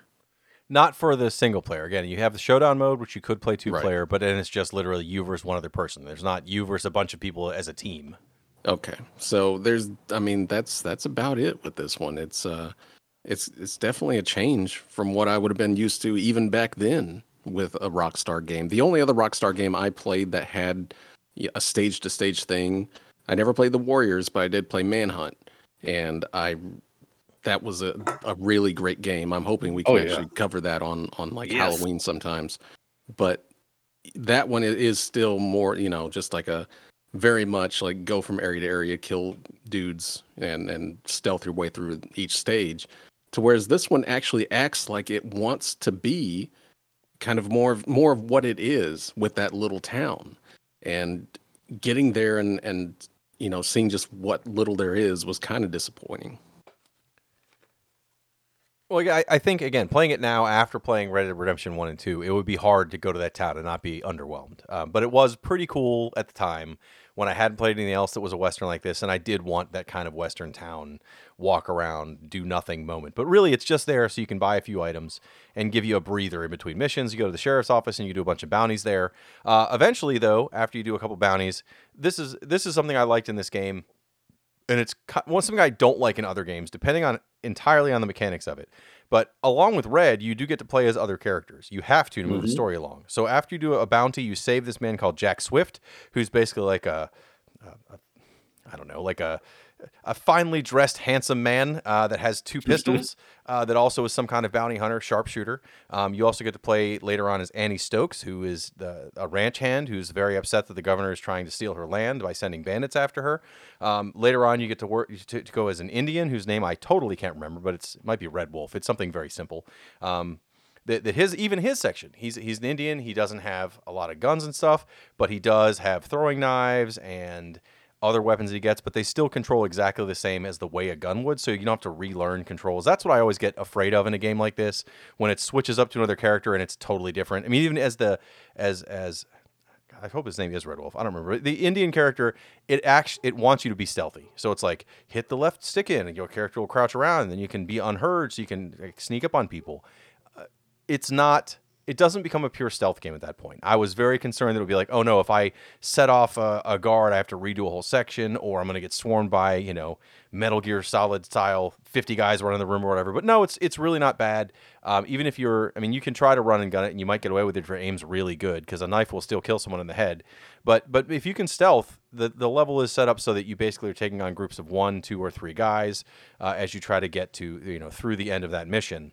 Not for the single player. Again, you have the showdown mode, which you could play two right. player, but then it's just literally you versus one other person. There's not you versus a bunch of people as a team. Okay, so there's, I mean, that's that's about it with this one. It's uh, it's it's definitely a change from what I would have been used to even back then with a Rockstar game. The only other Rockstar game I played that had a stage to stage thing, I never played the Warriors, but I did play Manhunt, and I that was a, a really great game. I'm hoping we can oh, yeah. actually cover that on on like yes. Halloween sometimes. But that one is still more, you know, just like a very much like go from area to area, kill dudes, and and stealth your way through each stage. To whereas this one actually acts like it wants to be kind of more of more of what it is with that little town, and getting there and and you know seeing just what little there is was kind of disappointing. Well, I, I think again, playing it now after playing Red Dead Redemption One and Two, it would be hard to go to that town and not be underwhelmed. Um, but it was pretty cool at the time when I hadn't played anything else that was a western like this, and I did want that kind of western town walk around, do nothing moment. But really, it's just there so you can buy a few items and give you a breather in between missions. You go to the sheriff's office and you do a bunch of bounties there. Uh, eventually, though, after you do a couple bounties, this is this is something I liked in this game and it's one something I don't like in other games, depending on entirely on the mechanics of it. But along with Red, you do get to play as other characters. You have to to move mm-hmm. the story along. So after you do a bounty, you save this man called Jack Swift, who's basically like a, a, a I don't know, like a a finely dressed, handsome man uh, that has two pistols. Uh, that also is some kind of bounty hunter, sharpshooter. Um, you also get to play later on as Annie Stokes, who is the, a ranch hand who's very upset that the governor is trying to steal her land by sending bandits after her. Um, later on, you get to work to, to, go as an Indian whose name I totally can't remember, but it might be Red Wolf. It's something very simple. Um, that, that his even his section he's he's an Indian he doesn't have a lot of guns and stuff but he does have throwing knives and other weapons he gets, but they still control exactly the same as the way a gun would. So you don't have to relearn controls. That's what I always get afraid of in a game like this when it switches up to another character and it's totally different. I mean, even as the as as I hope his name is Red Wolf. I don't remember. The Indian character, it actually it wants you to be stealthy. So it's like hit the left stick in, and your character will crouch around, and then you can be unheard, so you can like, sneak up on people. Uh, it's not it doesn't become a pure stealth game at that point. I was very concerned that it would be like, oh no, if I set off a, a guard, I have to redo a whole section, or I'm going to get swarmed by you know Metal Gear Solid style 50 guys running the room or whatever. But no, it's it's really not bad. Um, even if you're, I mean, you can try to run and gun it, and you might get away with it if your aim's really good, because a knife will still kill someone in the head. But but if you can stealth, the the level is set up so that you basically are taking on groups of one, two, or three guys uh, as you try to get to you know through the end of that mission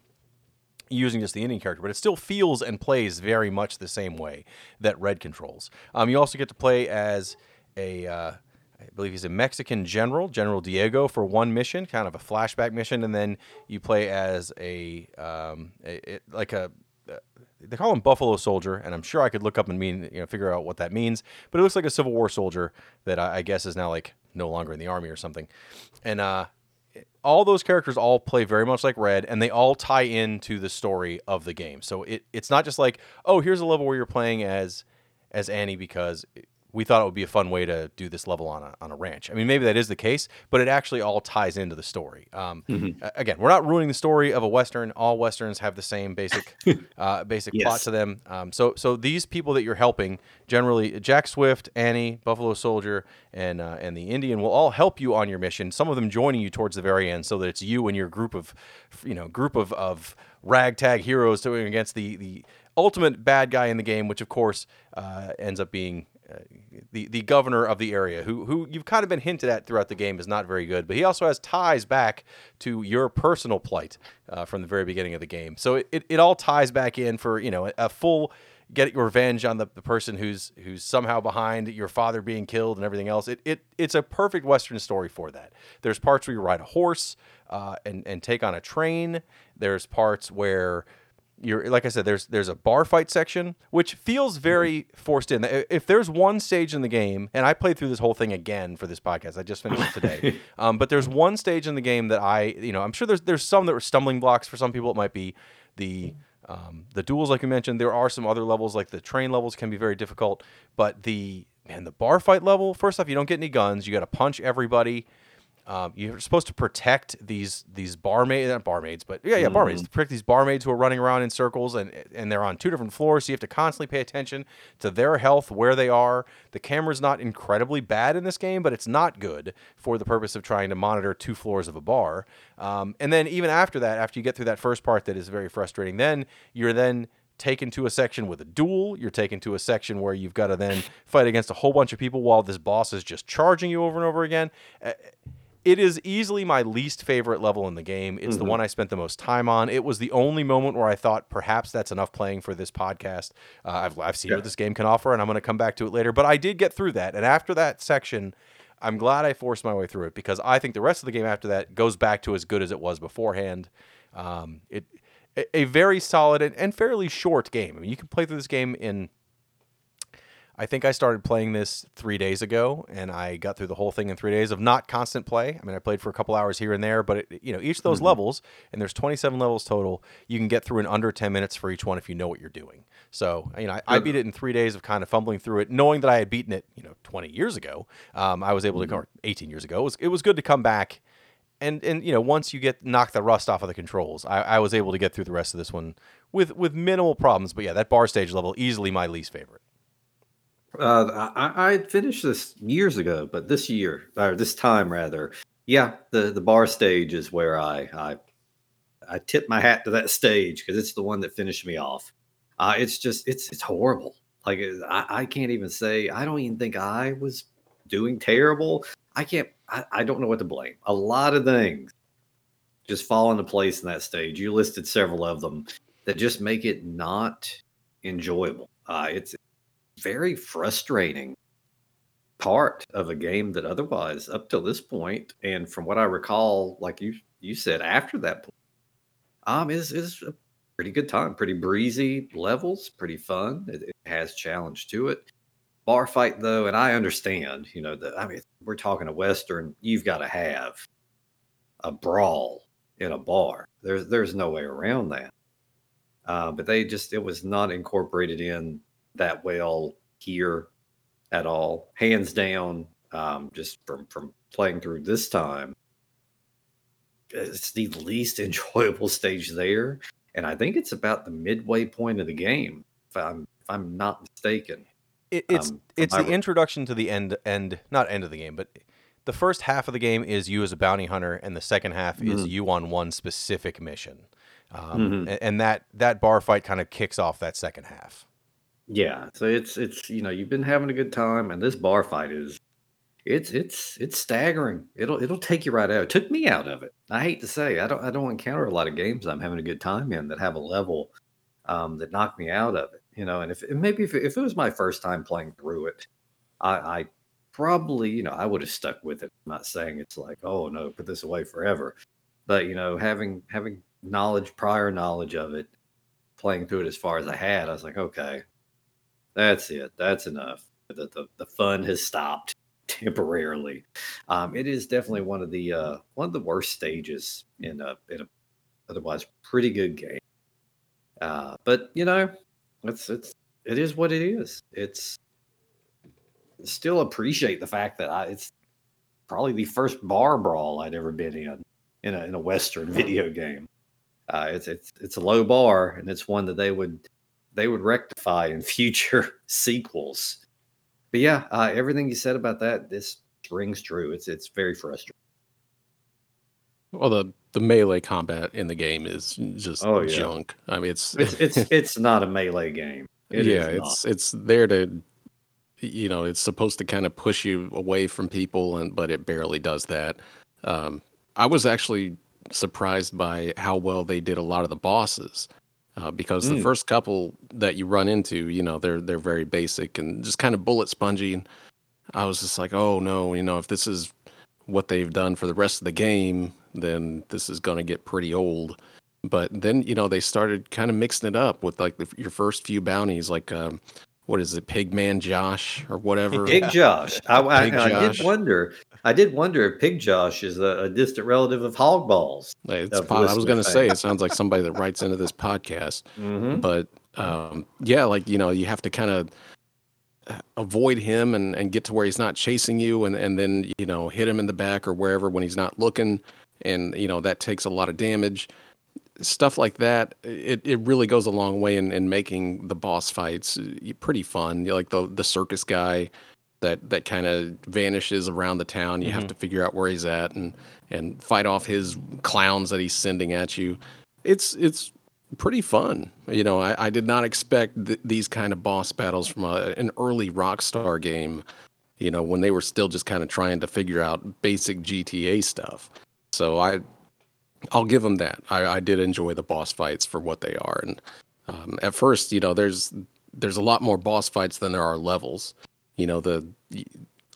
using just the Indian character, but it still feels and plays very much the same way that Red controls. Um, you also get to play as a, uh, I believe he's a Mexican general, General Diego, for one mission, kind of a flashback mission, and then you play as a, um, a, a like a uh, they call him Buffalo Soldier, and I'm sure I could look up and mean you know figure out what that means. But it looks like a Civil War soldier that I, I guess is now like no longer in the army or something. And uh, all those characters all play very much like Red, and they all tie into the story of the game. So it, it's not just like, oh, here's a level where you're playing as as Annie because we thought it would be a fun way to do this level on a, on a ranch. I mean, maybe that is the case, but it actually all ties into the story. Um, mm-hmm. Again, we're not ruining the story of a western. All westerns have the same basic uh, basic yes. plot to them. Um, so so these people that you're helping, generally Jack Swift, Annie, Buffalo Soldier, and uh, and the Indian will all help you on your mission. Some of them joining you towards the very end, so that it's you and your group of you know group of of ragtag heroes doing against the the ultimate bad guy in the game, which of course uh, ends up being the the governor of the area, who who you've kind of been hinted at throughout the game is not very good, but he also has ties back to your personal plight uh, from the very beginning of the game. So it, it, it all ties back in for you know a, full get your revenge on the, the person who's who's somehow behind your father being killed and everything else. It, it it's a perfect western story for that. There's parts where you ride a horse uh, and and take on a train. There's parts where you're like I said, there's there's a bar fight section which feels very forced in. If there's one stage in the game, and I played through this whole thing again for this podcast, I just finished it today. um, but there's one stage in the game that I, you know, I'm sure there's there's some that were stumbling blocks for some people. It might be the um, the duels, like you mentioned. There are some other levels, like the train levels, can be very difficult. But the man, the bar fight level. First off, you don't get any guns. You got to punch everybody. Um, you're supposed to protect these these barmaids, not barmaids, but yeah, yeah, barmaids. Mm. Protect these barmaids who are running around in circles, and and they're on two different floors, so you have to constantly pay attention to their health, where they are. The camera's not incredibly bad in this game, but it's not good for the purpose of trying to monitor two floors of a bar. Um, and then even after that, after you get through that first part, that is very frustrating. Then you're then taken to a section with a duel. You're taken to a section where you've got to then fight against a whole bunch of people while this boss is just charging you over and over again. Uh, it is easily my least favorite level in the game. It's mm-hmm. the one I spent the most time on. It was the only moment where I thought perhaps that's enough playing for this podcast. Uh, I've, I've seen yeah. what this game can offer, and I'm going to come back to it later. But I did get through that. And after that section, I'm glad I forced my way through it because I think the rest of the game after that goes back to as good as it was beforehand. Um, it a, very solid and, and fairly short game. I mean, you can play through this game in. I think I started playing this three days ago, and I got through the whole thing in three days of not constant play. I mean, I played for a couple hours here and there, but it, you know, each of those levels, and there's 27 levels total, you can get through in under 10 minutes for each one if you know what you're doing. So, you know, I, I beat it in three days of kind of fumbling through it, knowing that I had beaten it, you know, 20 years ago. Um, I was able to, or 18 years ago. It was, it was good to come back and and you know once you get knock the rust off of the controls I, I was able to get through the rest of this one with with minimal problems but yeah that bar stage level easily my least favorite Uh, I, I finished this years ago, but this year or this time rather, yeah, the the bar stage is where I I I tip my hat to that stage because it's the one that finished me off. Uh, it's just it's it's horrible. Like I, I can't even say I don't even think I was doing terrible. I can't. I, I don't know what to blame. A lot of things just fall into place in that stage. You listed several of them that just make it not enjoyable. Uh, it's very frustrating part of a game that otherwise up till this point and from what i recall like you you said after that point um is is a pretty good time pretty breezy levels pretty fun. It, it has challenge to it. Bar fight though and i understand you know that i mean we're talking a western you've got to have a brawl in a bar. There's there's no way around that. Uh, but they just it was not incorporated in that well here at all, hands down. Um, just from from playing through this time, it's the least enjoyable stage there, and I think it's about the midway point of the game, if I'm if I'm not mistaken. it, it's Um, it's the re- introduction to the end end not end of the game but the first half of the game is you as a bounty hunter and the second half is Mhm. you on one specific mission um, Mhm. a- and that that bar fight kind of kicks off that second half Yeah, so it's it's you know you've been having a good time, and this bar fight is it's it's it's staggering. It'll it'll take you right out. It took me out of it. I hate to say, I don't I don't encounter a lot of games I'm having a good time in that have a level um, that knocked me out of it. You know, and if maybe if, if it was my first time playing through it, I, I probably you know I would have stuck with it. I'm not saying it's like oh no, put this away forever, but you know having having knowledge prior knowledge of it, playing through it as far as I had, I was like okay, that's it. That's enough. The, the, the fun has stopped temporarily. Um, it is definitely one of the uh, one of the worst stages in a in a otherwise pretty good game. Uh, but you know, it's it's it is what it is. It's still appreciate the fact that I, it's probably the first bar brawl I'd ever been in in a in a Western video game. Uh, it's it's it's a low bar, and it's one that they would they would rectify in future sequels. But yeah, uh, everything you said about that, this rings true. It's it's very frustrating. Well, the the melee combat in the game is just Oh, yeah. junk. I mean, it's It's it's it's not a melee game. It yeah, it's it's there to, you know, it's supposed to kind of push you away from people, and but it barely does that. Um, I was actually surprised by how well they did a lot of the bosses, uh, because the Mm. first couple that you run into, you know, they're they're very basic and just kind of bullet spongy. And I was just like, oh no, you know, if this is what they've done for the rest of the game, then this is going to get pretty old. But then, you know, they started kind of mixing it up with like the, your first few bounties, like um, what is it, Pigman Josh or whatever. Pig Josh. I, I, Pig I Josh. did wonder. I did wonder if Pig Josh is a, a distant relative of Hog Balls. It's of I was going to say, it sounds like somebody that writes into this podcast. Mm-hmm. But um, yeah, like, you know, you have to kind of avoid him and, and get to where he's not chasing you and, and then, you know, hit him in the back or wherever when he's not looking. And, you know, that takes a lot of damage. Stuff like that, it, it really goes a long way in, in making the boss fights uh, pretty fun. You like the the circus guy that that kind of vanishes around the town. You have to figure out where he's at and and fight off his clowns that he's sending at you. It's it's pretty fun. You know, I, I did not expect th- these kind of boss battles from a, an early Rockstar game. You know, when they were still just kind of trying to figure out basic GTA stuff. So I, I'll give them that. I, I did enjoy the boss fights for what they are. And um, at first, you know, there's there's a lot more boss fights than there are levels. You know, the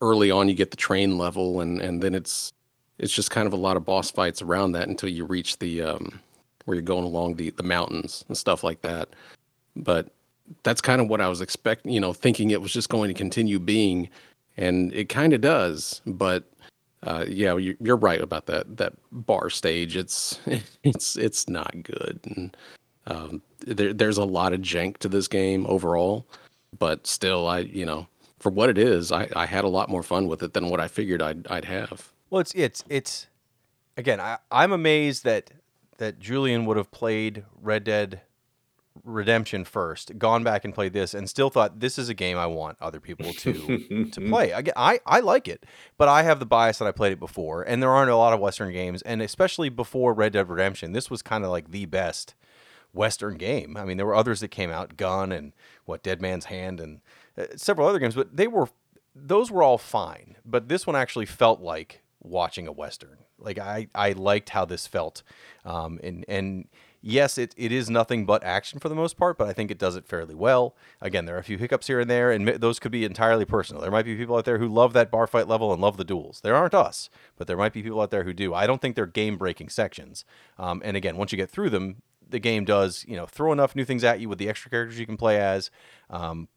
early on you get the train level, and and then it's it's just kind of a lot of boss fights around that until you reach the um, where you're going along the the mountains and stuff like that. But that's kind of what I was expecting, you know, thinking it was just going to continue being, and it kind of does. But uh, yeah, you, you're right about that that bar stage. It's it's it's not good, and um, there, there's a lot of jank to this game overall. But still, I you know for what it is, I, I had a lot more fun with it than what I figured I'd I'd have. Well, it's it's it's again. I, I'm amazed that that Julian would have played Red Dead Redemption first, gone back and played this, and still thought this is a game I want other people to to play. I, I I like it, but I have the bias that I played it before, and there aren't a lot of Western games, and especially before Red Dead Redemption, this was kind of like the best Western game. I mean, there were others that came out, Gun and what Dead Man's Hand and uh, several other games, but they were those were all fine. But this one actually felt like watching a Western. Like I I liked how this felt, um, and and yes, it, it is nothing but action for the most part, but I think it does it fairly well. Again, there are a few hiccups here and there, and those could be entirely personal. There might be people out there who love that bar fight level and love the duels. There aren't us, but there might be people out there who do. I don't think they're game breaking sections. Um, and again, once you get through them, the game does you know throw enough new things at you with the extra characters you can play as. Um,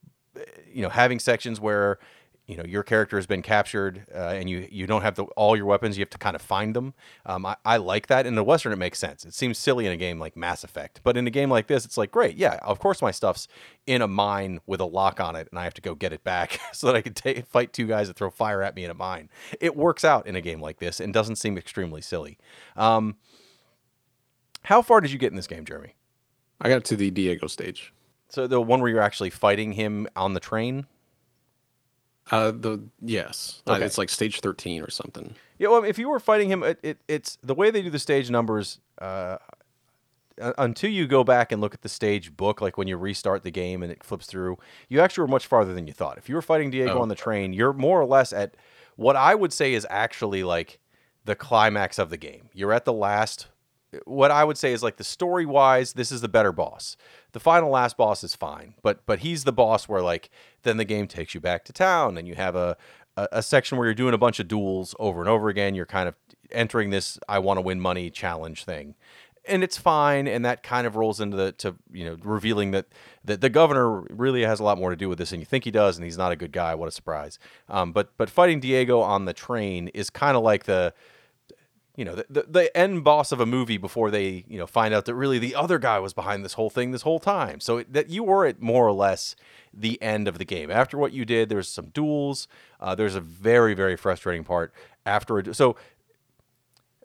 you know, having sections where you know your character has been captured uh, and you you don't have the, all your weapons you have to kind of find them. Um, I, I like that. In the western it makes sense. It seems silly in a game like mass effect but in a game like this it's like great yeah of course my stuff's in a mine with a lock on it and i have to go get it back so that i can fight two guys that throw fire at me in a mine. It works out in a game like this and doesn't seem extremely silly. Um, how far did you get in this game jeremy? I got to the Diego stage. So the one where you're actually fighting him on the train Uh, the yes, Uh, it's like stage thirteen or something. Yeah, well, if you were fighting him, it, it, it's the way they do the stage numbers. Uh, uh, until you go back and look at the stage book, like when you restart the game and it flips through, you actually were much farther than you thought. If you were fighting Diego Oh. on the train, you're more or less at what I would say is actually like the climax of the game. You're at the last. What I would say is like the story wise, this is the better boss. The final last boss is fine, but but he's the boss where like then the game takes you back to town and you have a a, a section where you're doing a bunch of duels over and over again. You're kind of entering this I want to win money challenge thing. And it's fine, and that kind of rolls into the to you know revealing that that the governor really has a lot more to do with this than you think he does, and he's not a good guy. What a surprise! Um, but but fighting Diego on the train is kind of like the you know the, the the end boss of a movie before they you know find out that really the other guy was behind this whole thing this whole time. So it, that you were at more or less the end of the game. After what you did, there's some duels. Uh, there's a very very frustrating part after. A, so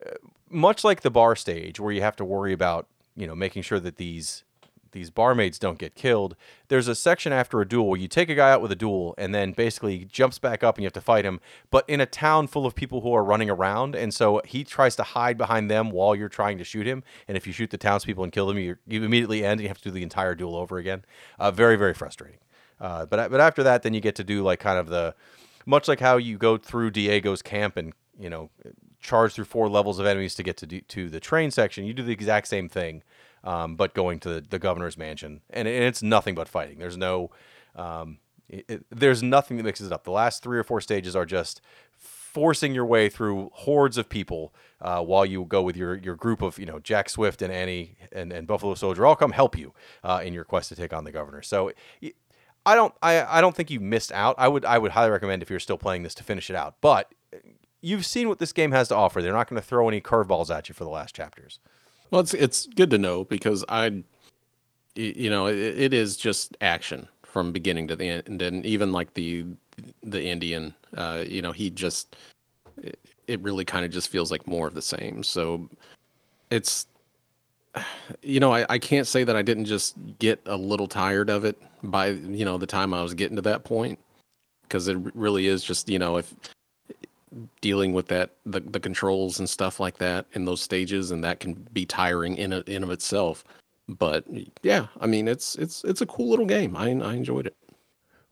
uh, much like the bar stage, where you have to worry about you know making sure that these these barmaids don't get killed. There's a section after a duel where you take a guy out with a duel and then basically jumps back up and you have to fight him, but in a town full of people who are running around. And so he tries to hide behind them while you're trying to shoot him. And if you shoot the townspeople and kill them, you, you immediately end and you have to do the entire duel over again. Uh, very, very frustrating. Uh, but, but after that, then you get to do like kind of the, much like how you go through Diego's camp and, you know, charge through four levels of enemies to get to, do, to the train section, you do the exact same thing um, but going to the, governor's mansion, and, and it's nothing but fighting. There's no, um, it, it- there's nothing that mixes it up. The last three or four stages are just forcing your way through hordes of people uh, while you go with your your group of you know Jack Swift and Annie and, and Buffalo Soldier all come help you uh, in your quest to take on the governor. So. I don't. I, I don't think you missed out. I would. I would highly recommend if you're still playing this to finish it out. But you've seen what this game has to offer. They're not going to throw any curveballs at you for the last chapters. Well, it's it's good to know because I, you know, it, it is just action from beginning to the end, and even like the the Indian, uh, you know, he just it, it really kind of just feels like more of the same. So it's, you know, I, I can't say that I didn't just get a little tired of it by you know the time I was getting to that point because it really is just you know if dealing with that the, the controls and stuff like that in those stages and that can be tiring in a, in of itself. But yeah i mean it's it's it's a cool little game. I, I enjoyed it.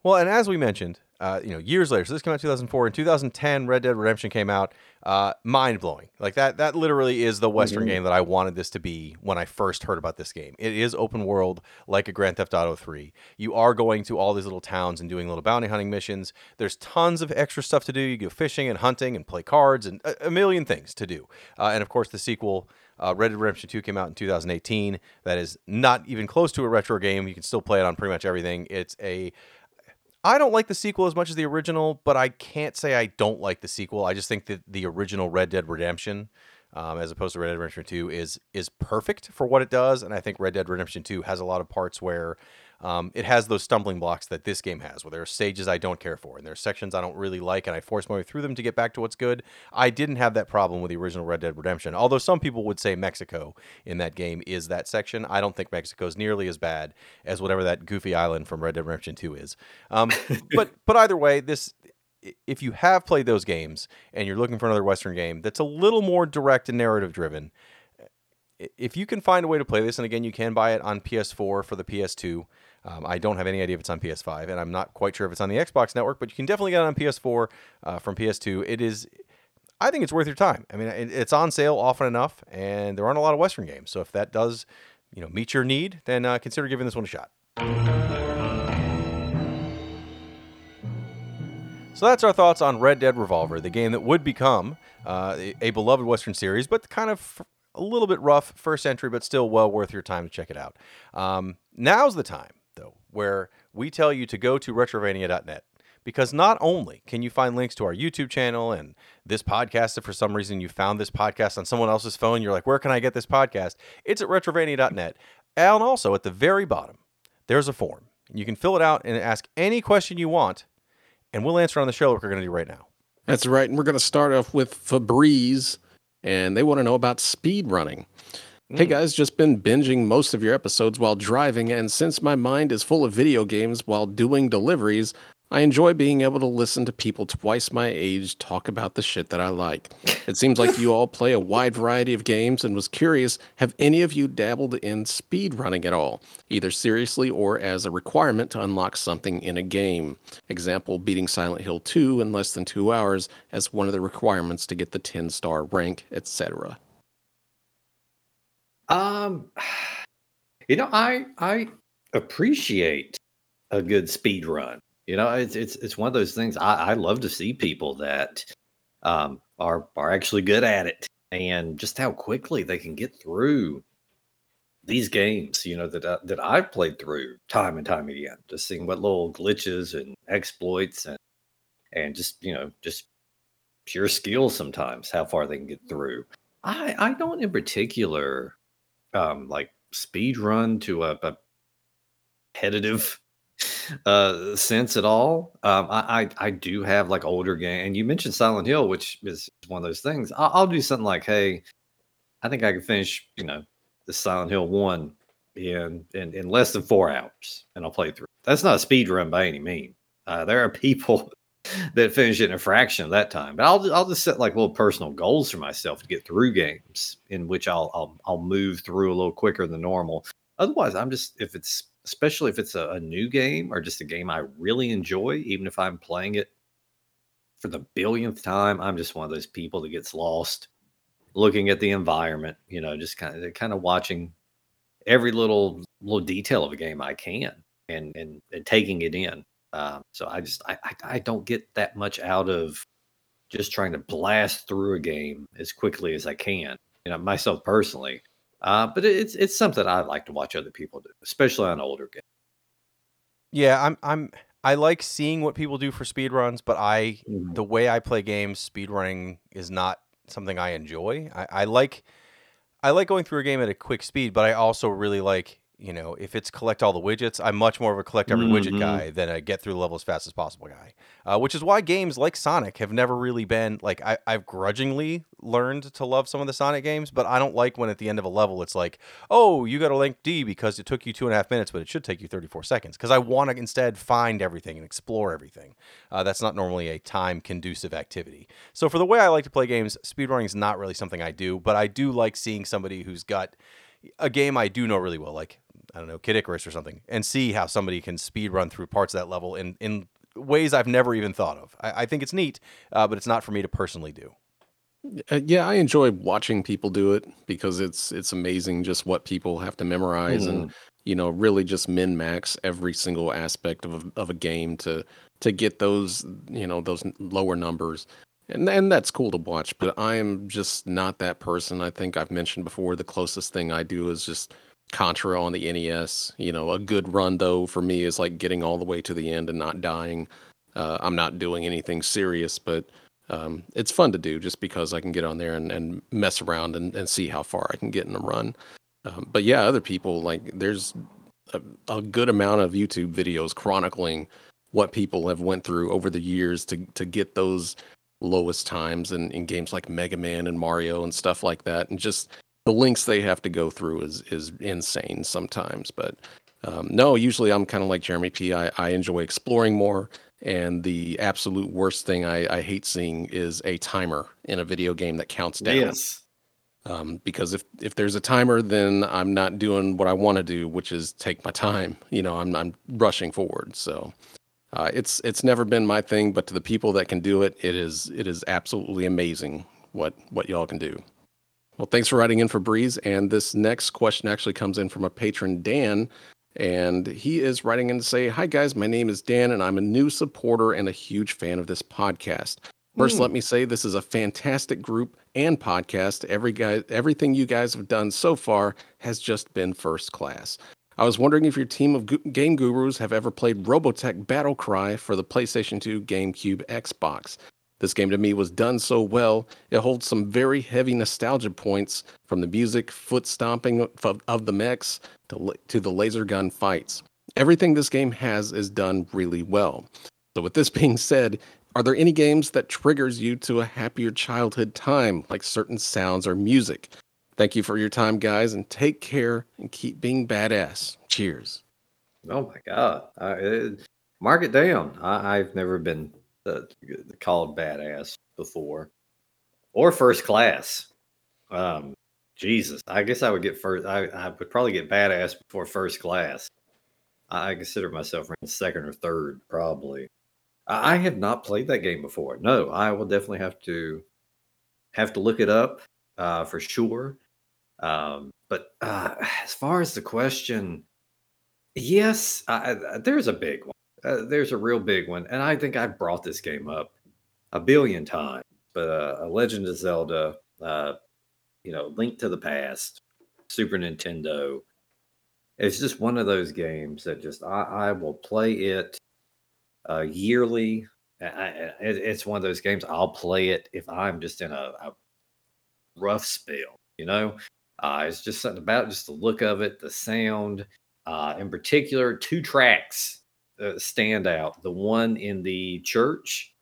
Well, and as we mentioned, uh, you know, years later, so this came out in 2004. In 2010, Red Dead Redemption came out. Uh, mind blowing. Like that. That literally is the Western game that I wanted this to be when I first heard about this game. It is open world, like a Grand Theft Auto 3. You are going to all these little towns and doing little bounty hunting missions. There's tons of extra stuff to do. You go fishing and hunting and play cards and a, a million things to do. Uh, and of course, the sequel. Uh, Red Dead Redemption 2 came out in 2018. That is not even close to a retro game. You can still play it on pretty much everything. It's a I don't like the sequel as much as the original, but I can't say I don't like the sequel. I just think that the original Red Dead Redemption, um, as opposed to Red Dead Redemption 2, is is perfect for what it does. And I think Red Dead Redemption 2 has a lot of parts where um, it has those stumbling blocks that this game has, where there are stages I don't care for and there are sections I don't really like, and I force my way through them to get back to what's good. I didn't have that problem with the original Red Dead Redemption, although some people would say Mexico in that game is that section. I don't think Mexico is nearly as bad as whatever that goofy island from Red Dead Redemption 2 is. Um, but but either way, this if you have played those games and you're looking for another Western game that's a little more direct and narrative driven, if you can find a way to play this, and again, you can buy it on PS4 for the PS2. Um, I don't have any idea if it's on PS5, and I'm not quite sure if it's on the Xbox network, but you can definitely get it on PS4 uh, from PS2. It is, I think it's worth your time. I mean, it, it's on sale often enough, and there aren't a lot of Western games. So if that does, you know, meet your need, then uh, consider giving this one a shot. So that's our thoughts on Red Dead Revolver, the game that would become uh, a, beloved Western series, but kind of a little bit rough first entry, but still well worth your time to check it out. Um, now's the time where we tell you to go to retrovania.net because not only can you find links to our YouTube channel and this podcast, if for some reason you found this podcast on someone else's phone, you're like, where can I get this podcast? It's at retrovania.net. And also at the very bottom, there's a form. You can fill it out and ask any question you want, and we'll answer on the show like we're going to do right now. That's right. And we're going to start off with Febreze, and they want to know about speed running. Hey Mm. guys, just been binging most of your episodes while driving, and since my mind is full of video games while doing deliveries, I enjoy being able to listen to people twice my age talk about the shit that I like. It seems like you all play a wide variety of games and was curious have any of you dabbled in speed running at all, either seriously or as a requirement to unlock something in a game? Example, beating Silent Hill 2 in less than two hours as one of the requirements to get the 10 star rank, etc. Um, you know, I I appreciate a good speed run. You know, it's it's it's one of those things. I, I love to see people that um, are are actually good at it, and just how quickly they can get through these games. You know that uh, that I've played through time and time again. Just seeing what little glitches and exploits and and just you know just pure skill sometimes how far they can get through. I I don't in particular um like speed run to a, a competitive uh sense at all. Um I, I i do have like older game and you mentioned silent hill which is one of those things. I'll, I'll do something like hey i think i can finish you know the silent hill one in in, in less than four hours and i'll play through that's not a speed run by any means uh, there are people that finish in a fraction of that time. But I'll I'll just set like little personal goals for myself to get through games in which I'll I'll I'll move through a little quicker than normal. Otherwise, I'm just if it's especially if it's a, a new game or just a game I really enjoy, even if I'm playing it for the billionth time, I'm just one of those people that gets lost looking at the environment, you know, just kind of kind of watching every little little detail of a game I can and and, and taking it in. Um, so I just I, I I don't get that much out of just trying to blast through a game as quickly as I can. You know, myself personally. Uh, but it- it's it's something I like to watch other people do, especially on older games. Yeah, I'm I'm I like seeing what people do for speed runs, but I Mhm. the way I play games, speed running is not something I enjoy. I, I like I like going through a game at a quick speed, but I also really like you know if it's collect all the widgets. I'm much more of a collect every widget Mhm. guy than a get through the level as fast as possible guy. Uh, which is why games like Sonic have never really been like I, I've grudgingly learned to love some of the Sonic games, but I don't like when at the end of a level it's like, oh, you got to link D because it took you two and a half minutes, but it should take you 34 seconds. Because I want to instead find everything and explore everything. Uh, that's not normally a time conducive activity. So for the way I like to play games, speedrunning is not really something I do, but I do like seeing somebody who's got a game I do know really well, like I don't know, Kid Icarus or something, and see how somebody can speed run through parts of that level in in ways I've never even thought of. I, I think it's neat, uh, but it's not for me to personally do. Uh, yeah, I enjoy watching people do it because it's it's amazing just what people have to memorize and you know really just min max every single aspect of a, of a game to to get those you know those lower numbers. and and that's cool to watch. But I am just not that person. I think I've mentioned before. The closest thing I do is just Contra on the NES. You know, a good run though for me is like getting all the way to the end and not dying. Uh, I'm not doing anything serious, but um, it's fun to do just because I can get on there and, and mess around and, and see how far I can get in a run. Um, but yeah, other people like there's a, a good amount of YouTube videos chronicling what people have went through over the years to to get those lowest times in, in games like Mega Man and Mario and stuff like that. And just the links they have to go through is is insane sometimes. But um, no, usually I'm kind of like Jeremy P. I, I enjoy exploring more. And the absolute worst thing I, I hate seeing is a timer in a video game that counts down. Yes. Um, because if if there's a timer, then I'm not doing what I want to do, which is take my time. You know, I'm I'm rushing forward. So uh, it's it's never been my thing, but to the people that can do it, it is it is absolutely amazing what what y'all can do. Well, thanks for writing in for Breeze. And this next question actually comes in from a patron, Dan, and he is writing in to say, "Hi guys, my name is Dan, and I'm a new supporter and a huge fan of this podcast. First, Hmm. let me say this is a fantastic group and podcast. Every guy, everything you guys have done so far has just been first class. I was wondering if your team of game gurus have ever played Robotech Battle Cry for the PlayStation 2, GameCube, Xbox. This game to me was done so well, it holds some very heavy nostalgia points from the music, foot stomping of, the mechs to, to the laser gun fights. Everything this game has is done really well. So, with this being said, are there any games that triggers you to a happier childhood time, like certain sounds or music? Thank you for your time, guys, and take care and keep being badass. Cheers. Oh my god! I, it, mark it down. I, I've never been uh, called badass before, or first class. Um, Jesus, I guess I would get first. I, I would probably get badass before first class. I consider myself second or third, probably. I I have not played that game before. No, I will definitely have to have to look it up uh, for sure. Um, but uh, as far as the question, yes, I, I, there's a big one. Uh, there's a real big one, and I think I've brought this game up a billion times. But uh, a Legend of Zelda, uh, you know, Link to the Past, Super Nintendo. It's just one of those games that just I, I will play it uh, yearly. I, I, it's one of those games I'll play it if I'm just in a, a rough spell. You know, uh, it's just something about just the look of it, the sound. Uh, in particular, two tracks uh, stand out: the one in the church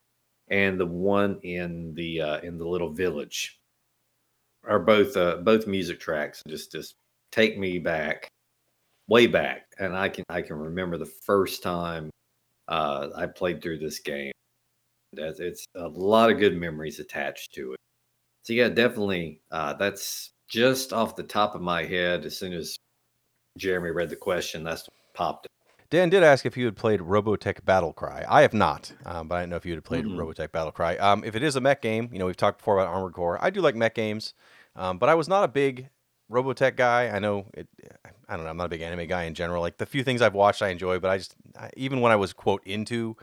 and the one in the uh, in the little village are both uh, both music tracks. Just just take me back, way back, and I can I can remember the first time uh, I played through this game. It's a lot of good memories attached to it. So yeah, definitely. Uh, that's just off the top of my head. As soon as Jeremy read the question, that's popped. Dan did ask if you had played Robotech Battlecry. I have not, um, but I didn't know if you had played Mhm. Robotech Battlecry. Um, if it is a mech game, you know, we've talked before about Armored Core. I do like mech games, um, but I was not a big Robotech guy. I know it. I don't know. I'm not a big anime guy in general. Like the few things I've watched, I enjoy, but I just I, even when I was quote into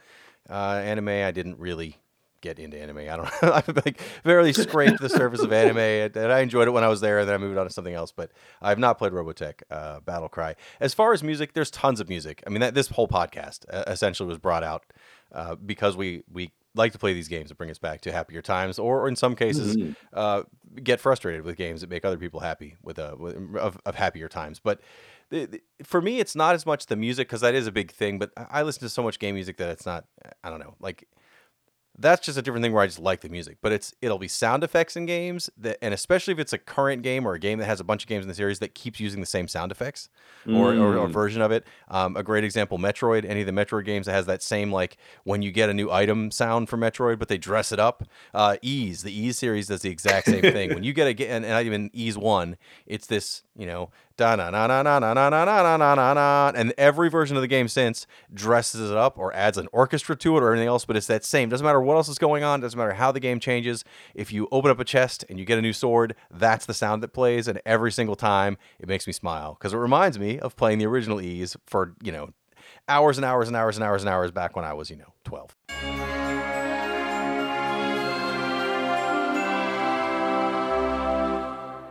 uh, anime, I didn't really get into anime. I don't know. I've like barely scraped the surface of anime, and, and I enjoyed it when I was there, and then I moved on to something else. But I've not played Robotech uh, Battle Cry. As far as music, there's tons of music. I mean, that this whole podcast uh, essentially was brought out uh, because we we like to play these games that bring us back to happier times, or, or in some cases, Mhm. uh, get frustrated with games that make other people happy with, uh, with of, of happier times. But the, the- for me, it's not as much the music because that is a big thing. But I I listen to so much game music that it's not. I don't know. Like that's just a different thing where I just like the music. But it's it'll be sound effects in games that, and especially if it's a current game or a game that has a bunch of games in the series that keeps using the same sound effects or, or, or Mm. version of it. Um, a great example, Metroid. Any of the Metroid games that has that same like when you get a new item sound for Metroid, but they dress it up. Uh, Ys, the Ys series does the exact same thing. when you get a and, and even Ys one, it's this you know da na na na na na na na na na na and every version of the game since dresses it up or adds an orchestra to it or anything else. But it's that same. Doesn't matter what else is going on. Doesn't matter how the game changes. If you open up a chest and you get a new sword, that's the sound that plays, and every single time it makes me smile because it reminds me of playing the original Ys for you know hours and hours and hours and hours and hours back when I was you know twelve.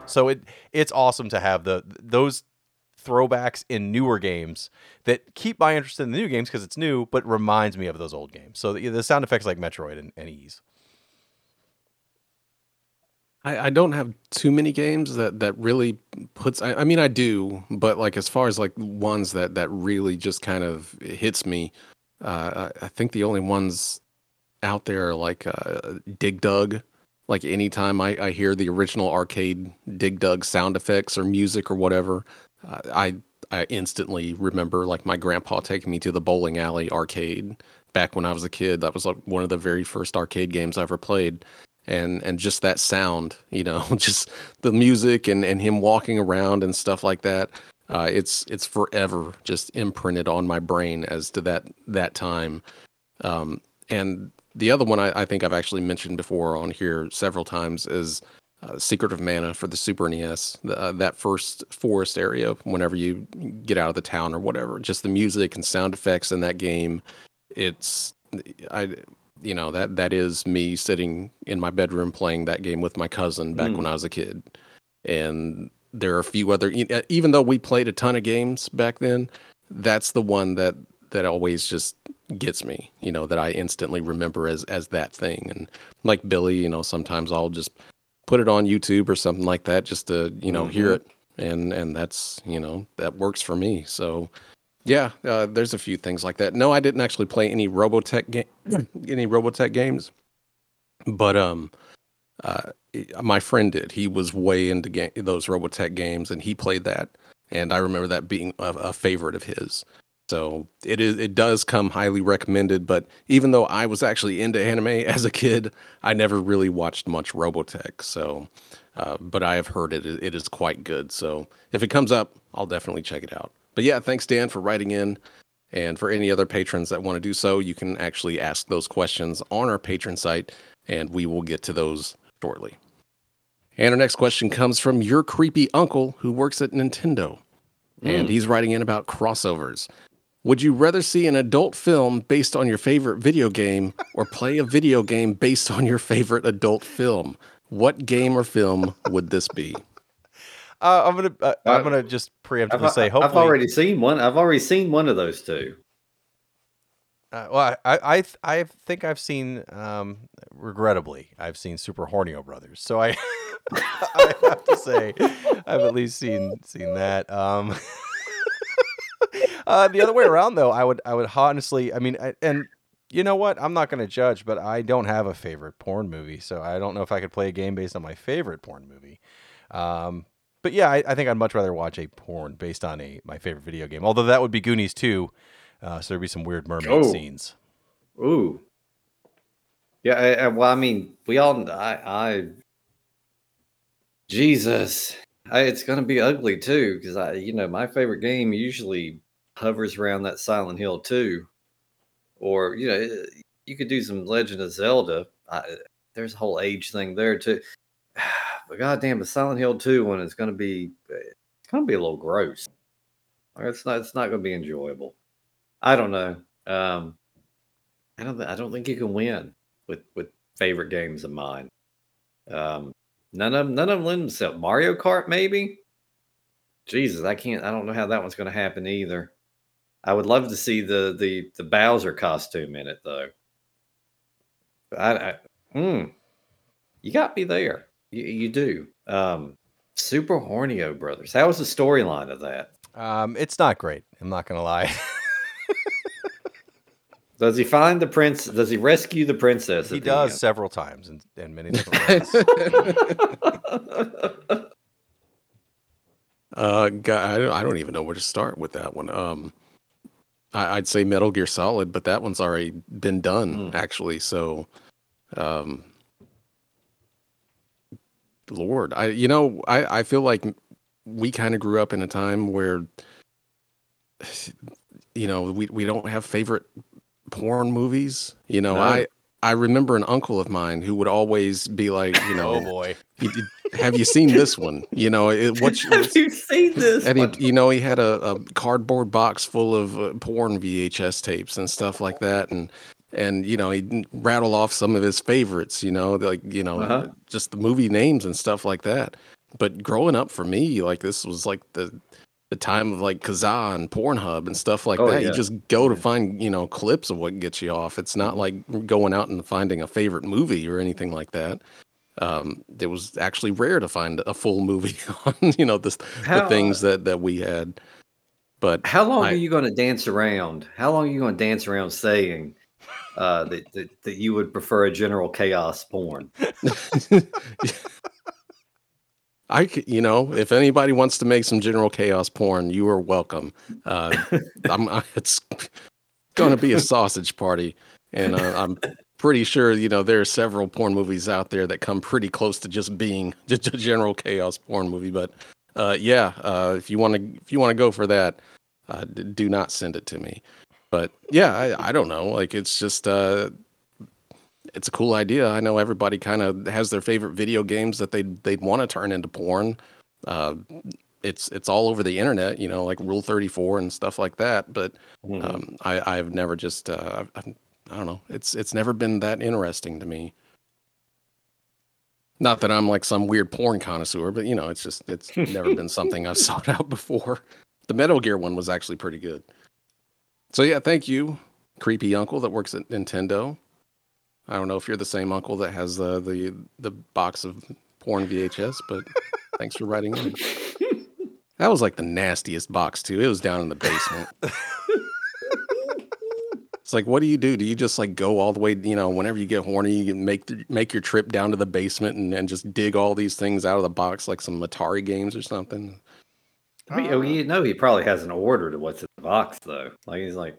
So it it's awesome to have the those throwbacks in newer games that keep my interest in the new games because it's new, but reminds me of those old games. So the, the sound effects like Metroid and, and Ys. I, I don't have too many games that that really puts. I, I mean, I do, but like as far as like ones that that really just kind of hits me, uh, I, I think the only ones out there are like uh, Dig Dug. Like anytime I, I hear the original arcade Dig Dug sound effects or music or whatever, uh, I I instantly remember like my grandpa taking me to the bowling alley arcade back when I was a kid. That was like one of the very first arcade games I ever played and and just that sound you know just the music and and him walking around and stuff like that uh, it's it's forever just imprinted on my brain as to that that time um, and the other one I, I, think I've actually mentioned before on here several times is uh, Secret of Mana for the Super NES. The, uh, that first forest area, whenever you get out of the town or whatever, just the music and sound effects in that game. It's I you know that that is me sitting in my bedroom playing that game with my cousin back mm. when I was a kid. And there are a few other uh, even though we played a ton of games back then, that's the one that that always just gets me, you know, that I instantly remember as as that thing. And like Billy, you know, sometimes I'll just put it on YouTube or something like that just to, you know, mm-hmm. hear it and and that's, you know, that works for me. So yeah, uh, there's a few things like that. No, I didn't actually play any Robotech game, any Robotech games, but um, uh, my friend did. He was way into ga- those Robotech games, and he played that, and I remember that being a, a favorite of his. So it is it does come highly recommended. But even though I was actually into anime as a kid, I never really watched much Robotech. So, uh, but I have heard it it is quite good. So if it comes up, I'll definitely check it out. But yeah, thanks, Dan, for writing in. And for any other patrons that want to do so, you can actually ask those questions on our Patreon site, and we will get to those shortly. And our next question comes from your creepy uncle who works at Nintendo. Mm. And he's writing in about crossovers. Would you rather see an adult film based on your favorite video game or play a video game based on your favorite adult film? What game or film would this be? Uh, I'm gonna uh, I'm gonna just preemptively I've, say. Hopefully, I've already seen one. I've already seen one of those two. Uh, well, I, I I think I've seen, um, regrettably, I've seen Super Hornio Brothers. So I I have to say, I've at least seen seen that. Um, uh, the other way around, though, I would I would honestly, I mean, I, and you know what? I'm not going to judge, but I don't have a favorite porn movie, so I don't know if I could play a game based on my favorite porn movie. Um, but yeah, I, I, think I'd much rather watch a porn based on a my favorite video game. Although that would be Goonies 2, uh, so there'd be some weird mermaid oh. scenes. Ooh, yeah. I, I, well, I mean, we all. I, I Jesus, it's gonna be ugly too because I, you know, my favorite game usually hovers around that Silent Hill 2, or you know, you could do some Legend of Zelda. there's a whole age thing there too but goddamn, the Silent Hill 2 one is going to be it's going to be a little gross. It's not it's not going to be enjoyable. I don't know. Um, I don't I don't think you can win with with favorite games of mine. Um, none of them, none of them lend themselves. Mario Kart maybe. Jesus, I can't. I don't know how that one's going to happen either. I would love to see the the the Bowser costume in it though. I, I hmm, you got me there. You, you do. Um, Super Hornio Brothers. How was the storyline of that? Um, it's not great. I'm not gonna lie. does he find the prince? Does he rescue the princess? He does end? several times and, and many different ways. uh, I don't, I don't even know where to start with that one. Um, I, would say Metal Gear Solid, but that one's already been done mm. actually. So, um, Lord, I you know I I feel like we kind of grew up in a time where you know we we don't have favorite porn movies. You know, no. I I remember an uncle of mine who would always be like, you know, oh boy, have you seen this one? You know, it, what have you seen this? And he, you know, he had a, a cardboard box full of uh, porn VHS tapes and stuff like that, and and you know he rattle off some of his favorites you know like you know uh-huh. just the movie names and stuff like that but growing up for me, like this was like the the time of like Kazaa and Pornhub and stuff like Oh, that. yeah. You just go to find you know clips of what gets you off. It's not like going out and finding a favorite movie or anything like that. Um, it was actually rare to find a full movie on you know the the things that that we had. But How long I- are you going to dance around? How long are you going to dance around saying uh, that, that that you would prefer a general chaos porn? I, you know, if anybody wants to make some general chaos porn, you are welcome. Uh, I'm, I, it's going to be a sausage party, and uh, I'm pretty sure you know there are several porn movies out there that come pretty close to just being just a general chaos porn movie. But uh, yeah, uh, if you want to, if you want to go for that, uh, d- do not send it to me. But yeah, I, I don't know. Like it's just uh, it's a cool idea. I know everybody kind of has their favorite video games that they they'd want to turn into porn. Uh, it's it's all over the internet, you know, like Rule Thirty Four and stuff like that. But Mhm. um, I I've never just uh, I've, I don't know. It's it's never been that interesting to me. Not that I'm like some weird porn connoisseur, but you know, it's just it's never been something I've sought out before. The Metal Gear one was actually pretty good. So yeah, thank you, creepy uncle that works at Nintendo. I don't know if you're the same uncle that has the the the box of porn VHS, but thanks for writing in. That was like the nastiest box too. It was down in the basement. it's like, what do you do? Do you just like go all the way? You know, whenever you get horny, you can make the, make your trip down to the basement and, and just dig all these things out of the box, like some Atari games or something. I mean, oh, uh, you know, he probably has an order to what's in the box, though. Like he's like,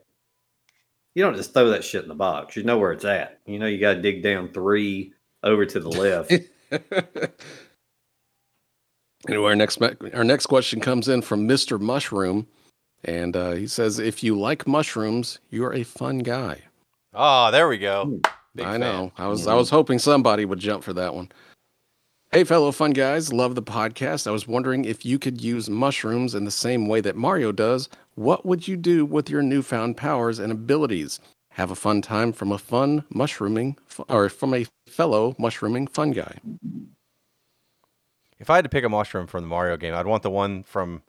you don't just throw that shit in the box. You know where it's at. You know, you got to dig down three over to the left. Anyway, our next our next question comes in from Mister Mushroom, and uh, he says, "If you like mushrooms, you're a fun guy." Oh, there we go. Hmm. Big I fan. know. I was I hmm. was hoping somebody would jump for that one. Hey, fellow fun guys, love the podcast. I was wondering if you could use mushrooms in the same way that Mario does. What would you do with your newfound powers and abilities? Have a fun time from a fun mushrooming, or from a fellow mushrooming fun guy. If I had to pick a mushroom from the Mario game, I'd want the one from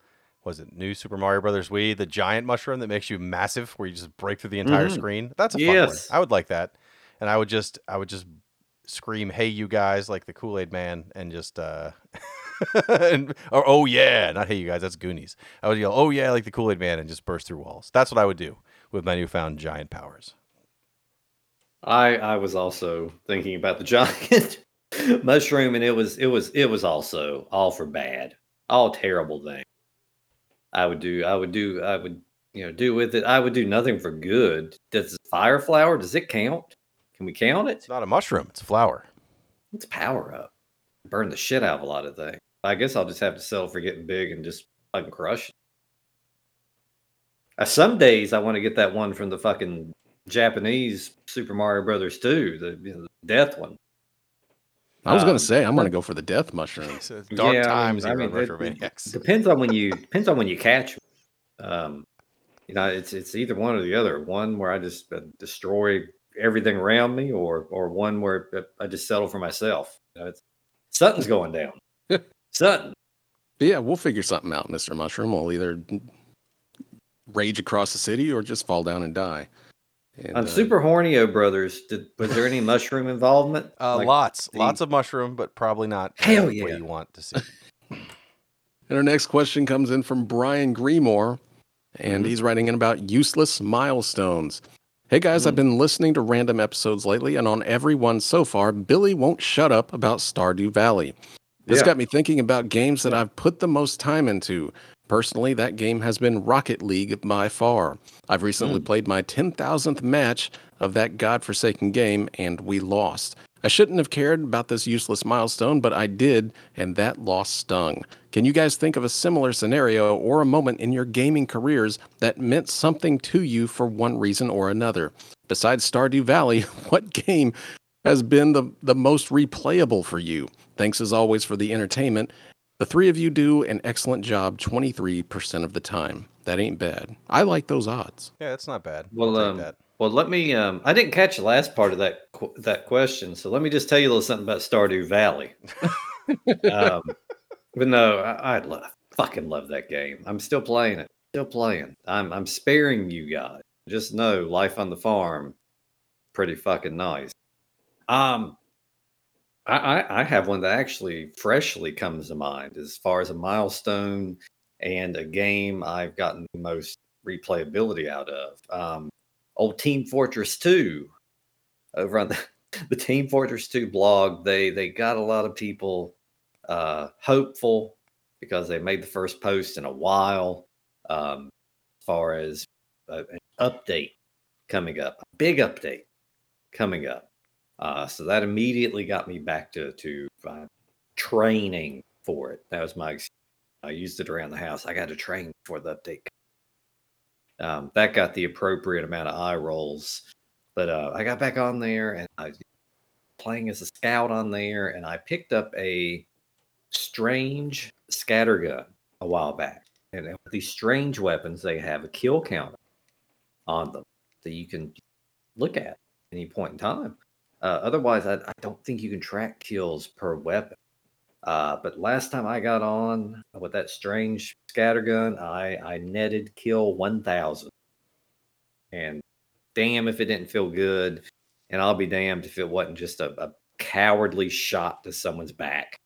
was it New Super Mario Brothers Wii, the giant mushroom that makes you massive, where you just break through the entire Mhm. screen. That's a fun Yes. one. I would like that, and I would just I would just scream, "Hey, you guys!" like the Kool Aid Man, and just uh, and, or oh yeah, not hey you guys, that's Goonies. I would yell, "Oh yeah!" like the Kool Aid Man, and just burst through walls. That's what I would do with my newfound giant powers. I I was also thinking about the giant mushroom, and it was it was it was also all for bad, all terrible thing. I would do I would do I would you know do with it. I would do nothing for good. Does fire flower? Does it count? Can we count it? It's not a mushroom; it's a flower. It's power up. Burn the shit out of a lot of things. I guess I'll just have to settle for getting big and just fucking crush it. Uh, some days I want to get that one from the fucking Japanese Super Mario Brothers 2, the, you know, the death one. I was Um, gonna say I'm gonna go for the death mushroom. It's dark Yeah, I mean- times I here mean, on it- Depends on when you depends on when you catch. Um, you know, it's it's either one or the other. One where I just uh, destroy everything around me, or or one where uh, I just settle for myself. You know, it's something's going down. Something. Yeah, we'll figure something out, Mister Mushroom. We'll either rage across the city or just fall down and die. And, On uh, Super Hornio Brothers, did was there any mushroom involvement? Uh, Like, lots, the- lots of mushroom, but probably not uh, Hell what yeah. you want to see. And our next question comes in from Brian Greenmore, and Mhm. he's writing in about useless milestones. Hey guys, I've been listening to random episodes lately, and on every one so far, Billy won't shut up about Stardew Valley. This Yeah. got me thinking about games that I've put the most time into. Personally, that game has been Rocket League by far. I've recently hmm. played my 10,000th match of that godforsaken game, and we lost. I shouldn't have cared about this useless milestone, but I did, and that loss stung. Can you guys think of a similar scenario or a moment in your gaming careers that meant something to you for one reason or another? Besides Stardew Valley, what game has been the, the most replayable for you? Thanks as always for the entertainment. The three of you do an excellent job 23% of the time. That ain't bad. I like those odds. Yeah, that's not bad. Well, um, that. well, let me. Um, I didn't catch the last part of that qu- that question, so let me just tell you a little something about Stardew Valley. um, But no, I, I love fucking love that game. I'm still playing it. Still playing. I'm I'm sparing you guys. Just know life on the farm, pretty fucking nice. Um, I, I, have one that actually freshly comes to mind as far as a milestone and a game I've gotten the most replayability out of. Um, old Team Fortress 2 over on the, the Team Fortress 2 blog, they they got a lot of people uh, hopeful because they made the first post in a while. Um, as far as uh, an update coming up, a big update coming up. Uh, so that immediately got me back to to uh, training for it. That was my excuse. I used it around the house. I got to train for the update. Um, that got the appropriate amount of eye rolls. But uh, I got back on there and I was playing as a scout on there, and I picked up a strange scattergun a while back. And with these strange weapons, they have a kill counter on them that you can look at any point in time. Uh, otherwise, I, I, don't think you can track kills per weapon. Uh, but last time I got on with that strange scattergun, I, I netted kill 1,000. And damn if it didn't feel good. And I'll be damned if it wasn't just a, a cowardly shot to someone's back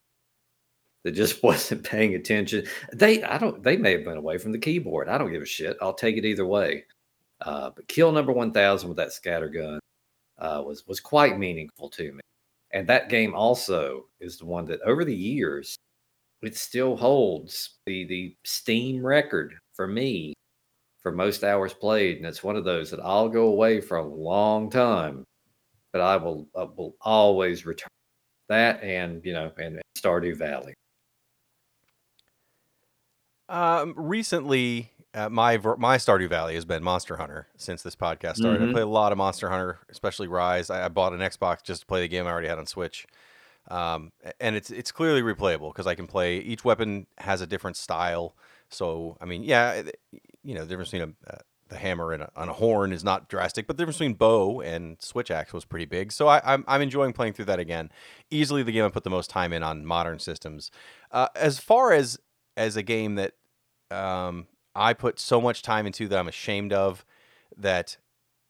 that just wasn't paying attention. They, I don't, they may have been away from the keyboard. I don't give a shit. I'll take it either way. Uh, but kill number 1000 with that scattergun uh, was, was quite meaningful to me. And that game also is the one that over the years, it still holds the, the Steam record for me for most hours played. And it's one of those that I'll go away for a long time, but I will, I will always return that and, you know, and Stardew Valley. Um, recently, uh, my my Stardew Valley has been Monster Hunter since this podcast started. Mm-hmm. I play a lot of Monster Hunter, especially Rise. I, I, bought an Xbox just to play the game I already had on Switch, um, and it's it's clearly replayable because I can play. Each weapon has a different style. So I mean, yeah, you know, the difference between a, uh, the hammer and a, a, horn is not drastic, but the difference between bow and switch axe was pretty big. So I, am I'm, I'm enjoying playing through that again. Easily the game I put the most time in on modern systems. Uh, as far as as a game that um, I put so much time into that I'm ashamed of that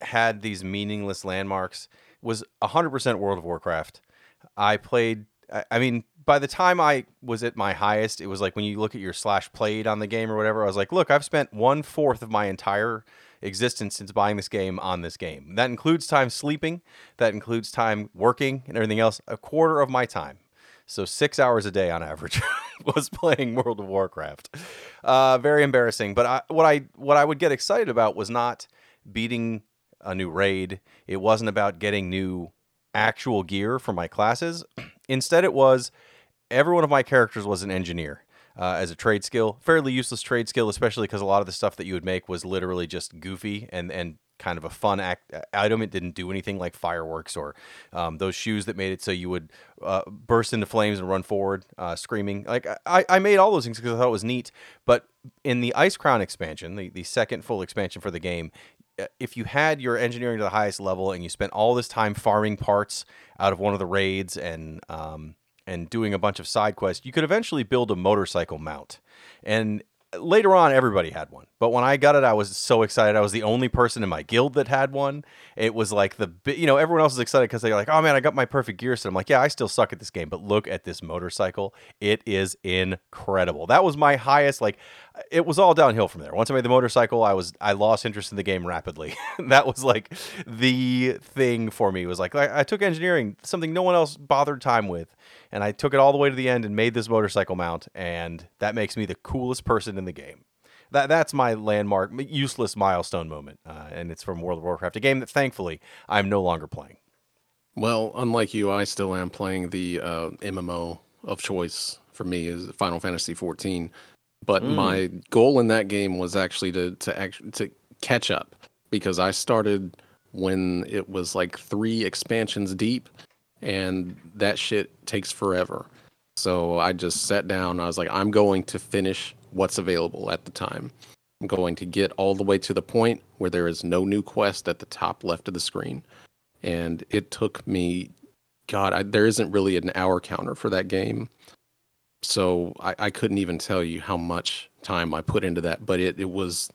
had these meaningless landmarks was 100% World of Warcraft. I played, I mean, by the time I was at my highest, it was like when you look at your slash played on the game or whatever, I was like, look, I've spent one fourth of my entire existence since buying this game on this game. That includes time sleeping, that includes time working and everything else. A quarter of my time so six hours a day on average was playing World of Warcraft. Uh, very embarrassing. But I, what I what I would get excited about was not beating a new raid. It wasn't about getting new actual gear for my classes. Instead, it was every one of my characters was an engineer. Uh, as a trade skill, fairly useless trade skill, especially because a lot of the stuff that you would make was literally just goofy and and kind of a fun act, uh, item. It didn't do anything like fireworks or um, those shoes that made it so you would uh, burst into flames and run forward uh, screaming. Like I, I made all those things because I thought it was neat. But in the Ice Crown expansion, the, the second full expansion for the game, uh, if you had your engineering to the highest level and you spent all this time farming parts out of one of the raids and um, and doing a bunch of side quests, you could eventually build a motorcycle mount. And later on everybody had one. But when i got it i was so excited. I was the only person in my guild that had one. It was like the you know everyone else is excited because they're like oh man i got my perfect gear set. I'm like yeah i still suck at this game but look at this motorcycle. It is incredible. That was my highest like it was all downhill from there. Once i made the motorcycle i was i lost interest in the game rapidly. That was like the thing for me. It was like I, I took engineering something no one else bothered time with and I took it all the way to the end and made this motorcycle mount, and that makes me the coolest person in the game. That that's my landmark, useless milestone moment, uh, and it's from World of Warcraft, a game that thankfully I'm no longer playing. Well, unlike you, I still am playing the uh, MMO of choice for me is Final Fantasy 14. But mm. my goal in that game was actually to to act, to catch up because I started when it was like three expansions deep and that shit takes forever. So I just sat down. I was like, I'm going to finish what's available at the time. I'm going to get all the way to the point where there is no new quest at the top left of the screen. And it took me, God, I, there isn't really an hour counter for that game. so I, I couldn't even tell you how much time I put into that, but it, it was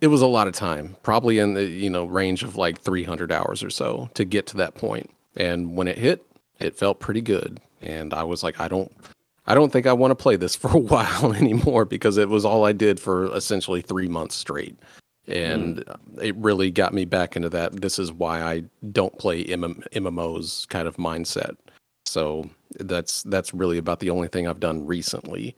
it was a lot of time, probably in the you know range of like 300 hours or so to get to that point. And when it hit, it felt pretty good, and I was like, I don't I don't think I want to play this for a while anymore because it was all I did for essentially three months straight. And mm. it really got me back into that. This is why I don't play MM- MMOs kind of mindset. So that's that's really about the only thing I've done recently.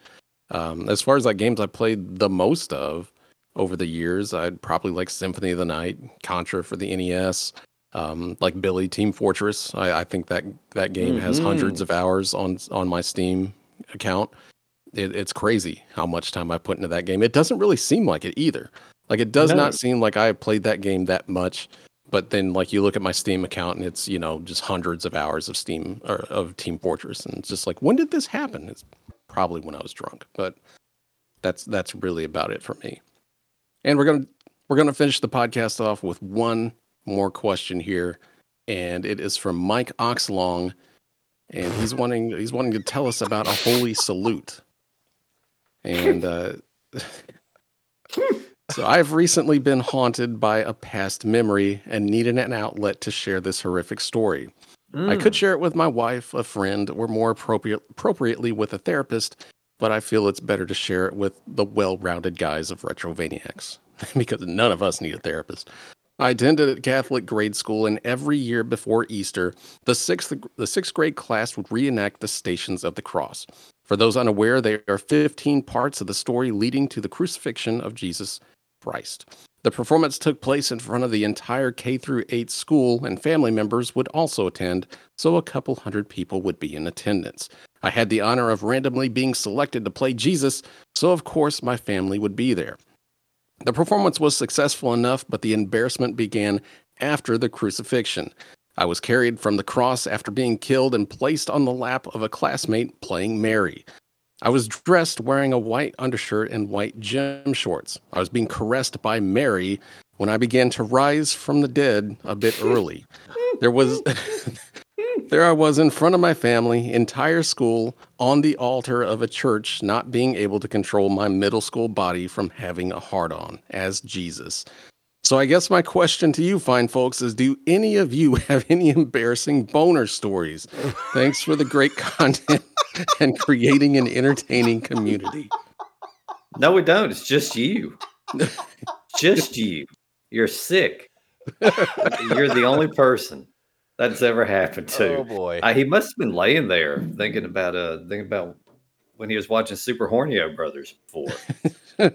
Um, as far as like games I played the most of over the years, I'd probably like Symphony of the Night, Contra for the NES, um, like Billy Team Fortress. I, I think that that game mm-hmm. has hundreds of hours on on my Steam account. It, it's crazy how much time I put into that game. It doesn't really seem like it either. Like it does no. not seem like I played that game that much. But then, like you look at my Steam account, and it's you know just hundreds of hours of Steam or of Team Fortress, and it's just like, when did this happen? It's probably when I was drunk, but that's that's really about it for me. And we're gonna we're gonna finish the podcast off with one more question here, and it is from Mike Oxlong and he's wanting he's wanting to tell us about a holy salute. And uh, so I've recently been haunted by a past memory and needed an outlet to share this horrific story. Mm. I could mm. share it with my wife, a friend, or more appropriate, appropriately with a therapist, but I feel it's better to share it with the well-rounded guys of Retrovaniacs because none of us need a therapist. I attended a Catholic grade school, and every year before Easter, the sixth the sixth grade class would reenact the Stations of the Cross. For those unaware, there are 15 parts of the story leading to the crucifixion of Jesus Christ. The performance took place in front of the entire K through 8 school, and family members would also attend, so a couple hundred people would be in attendance. I had the honor of randomly being selected to play Jesus, so of course my family would be there. The performance was successful enough, but the embarrassment began after the crucifixion. I was carried from the cross after being killed and placed on the lap of a classmate playing Mary. I was dressed wearing a white undershirt and white gym shorts. I was being caressed by Mary when I began to rise from the dead a bit early. There was There I was in front of my family, entire school, on the altar of a church, not being able to control my middle school body from having a hard on as Jesus. So I guess my question to you, fine folks, is do any of you have any embarrassing boner stories? Thanks for the great content and creating an entertaining community. No, we don't. It's just you. just you. You're sick. You're the only person that's ever happened to. Oh boy, uh, he must have been laying there thinking about uh thinking about when he was watching Super Hornio Brothers before.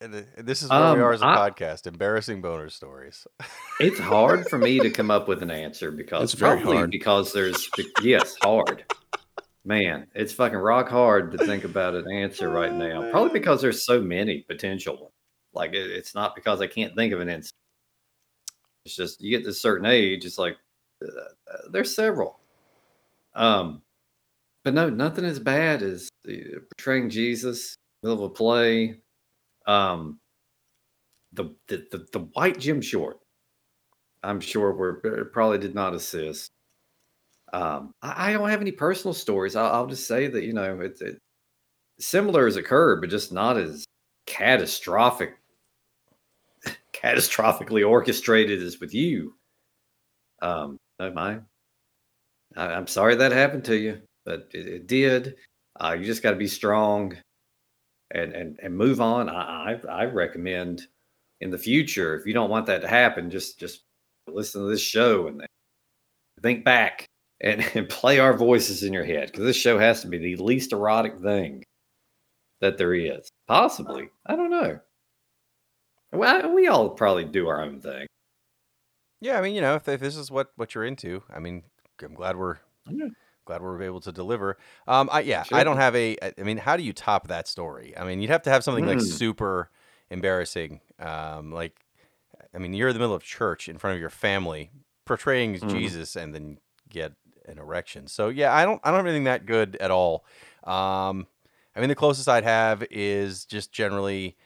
and this is where um, we are as a I, podcast: embarrassing boner stories. it's hard for me to come up with an answer because it's probably hard. because there's yes hard. Man, it's fucking rock hard to think about an answer right now. Probably because there's so many potential. Like it, it's not because I can't think of an answer. It's just you get to a certain age, it's like uh, there's several. Um, but no, nothing as bad as portraying Jesus, middle of a play. Um, the, the the the white gym short. I'm sure were probably did not assist. Um, I, I, don't have any personal stories. I'll, I'll just say that you know it's it, similar has occurred, but just not as catastrophic, catastrophically orchestrated as with you. Um, no, my, I, am sorry that happened to you, but it, it did. Uh, you just got to be strong and, and, and move on. I, I, I recommend in the future, if you don't want that to happen, just, just listen to this show and think back and, and play our voices in your head because this show has to be the least erotic thing that there is. Possibly. I don't know. Well, we all probably do our own thing. Yeah, I mean, you know, if, if this is what what you're into, I mean, I'm glad we're Yeah. glad we're able to deliver. Um, I yeah, I don't have a. I mean, how do you top that story? I mean, you'd have to have something like hmm. super embarrassing. Um, like, I mean, you're in the middle of church in front of your family, portraying Mm. Jesus, and then get an erection. So yeah, I don't I don't have anything that good at all. Um, I mean, the closest I'd have is just generally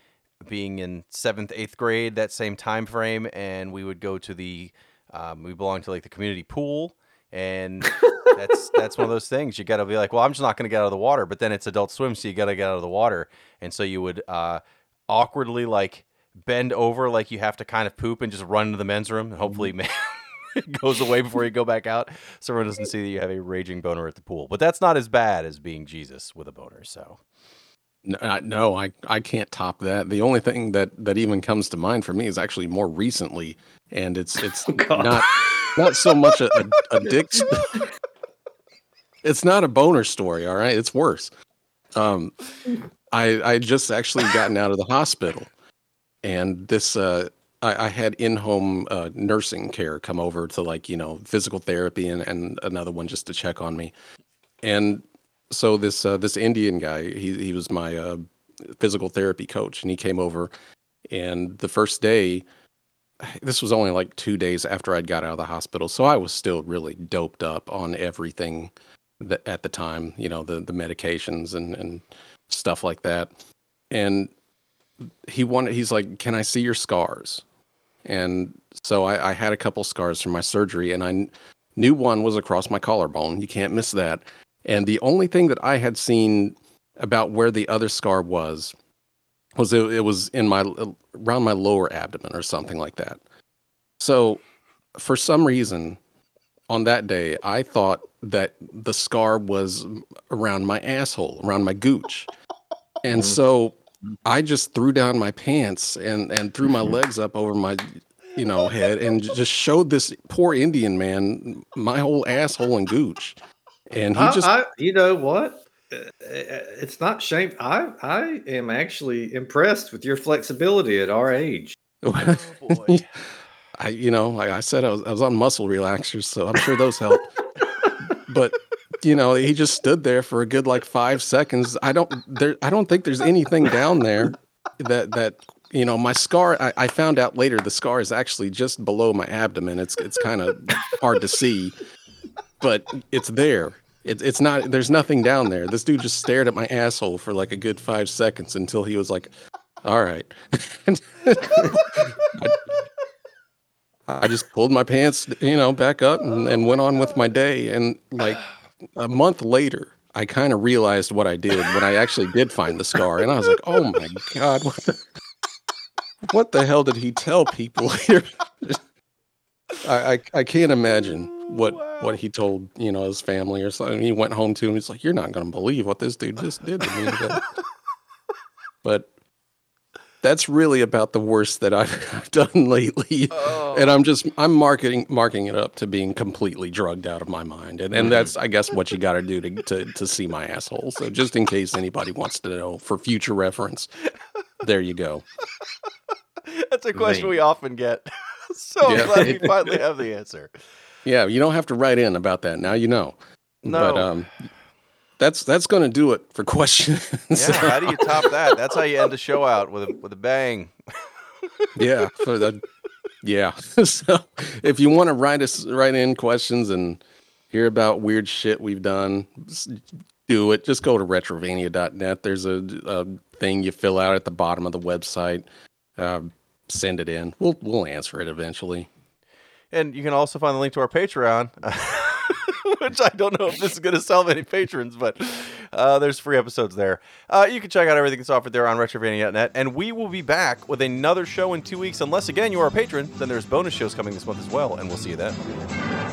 being in seventh, eighth grade, that same time frame, and we would go to the um, we belonged to like the community pool, and that's that's one of those things. You got to be like, well, I'm just not going to get out of the water. But then it's Adult Swim, so you got to get out of the water, and so you would uh, awkwardly like bend over like you have to kind of poop and just run into the men's room, and hopefully. it goes away before you go back out, so everyone doesn't see that you have a raging boner at the pool. But that's not as bad as being Jesus with a boner. So No, I- no, I I can't top that. The only thing that that even comes to mind for me is actually more recently, and it's it's God. not not so much a, a, a dick. st- it's not a boner story. All right, it's worse. Um, I I just actually gotten out of the hospital, and this uh, I, I had in home uh, nursing care come over to like you know physical therapy and and another one just to check on me, and so this uh, this Indian guy he he was my uh, physical therapy coach, and he came over, and the first day this was only like two days after I'd got out of the hospital, so I was still really doped up on everything that at the time, you know, the the medications and and stuff like that. And he wanted, he's like, "Can I see your scars?" And so I, I had a couple scars from my surgery, and I knew one was across my collarbone. You can't miss that. And the only thing that I had seen about where the other scar was was it, it was in my around my lower abdomen or something like that. So for some reason on that day I thought that the scar was around my asshole, around my gooch. And so I just threw down my pants and and threw my mm-hmm. legs up over my you know head and just showed this poor Indian man my whole asshole and gooch. And he I, just I, you know what? Uh, It's not shame. I I am actually impressed with your flexibility at our age. Oh, boy. I, you know, like I said, I was, I was on muscle relaxers, so I'm sure those help. but you know, he just stood there for a good like five seconds. I don't there. I don't think there's anything down there that that you know. My scar. I, I found out later the scar is actually just below my abdomen. It's it's kind of hard to see, but it's there. It's it's not. There's nothing down there. This dude just stared at my asshole for like a good five seconds until he was like, "All right." I just pulled my pants, you know, back up and, and went on with my day. And like a month later, I kind of realized what I did when I actually did find the scar. And I was like, oh my God, what the, what the hell did he tell people here? I, I, I can't imagine what what he told, you know, his family or something. He went home to him. He's like, you're not going to believe what this dude just did to me. But, but that's really about the worst that I've, I've done lately Oh. and I'm just oh. I'm marketing marking it up to being completely drugged out of my mind, and and that's I guess what you got to do to to to see my asshole. So just in case anybody wants to know for future reference, there you go. That's a question Vein. we often get. so Yeah. glad we finally have the answer. Yeah, you don't have to write in about that now. You know, No. but um, that's that's going to do it for questions. Yeah, how do you top that? That's how you end a show out with a with a bang. yeah for the yeah so if you want to write us write in questions and hear about weird shit we've done do it just go to retrovania.net there's a, a thing you fill out at the bottom of the website um, send it in we'll we'll answer it eventually And you can also find the link to our Patreon, which I don't know if this is going to sell many patrons, but uh, there's free episodes there. Uh, you can check out everything that's offered there on retrovania.net. And we will be back with another show in two weeks. Unless, again, you are a patron, then there's bonus shows coming this month as well. And we'll see you then.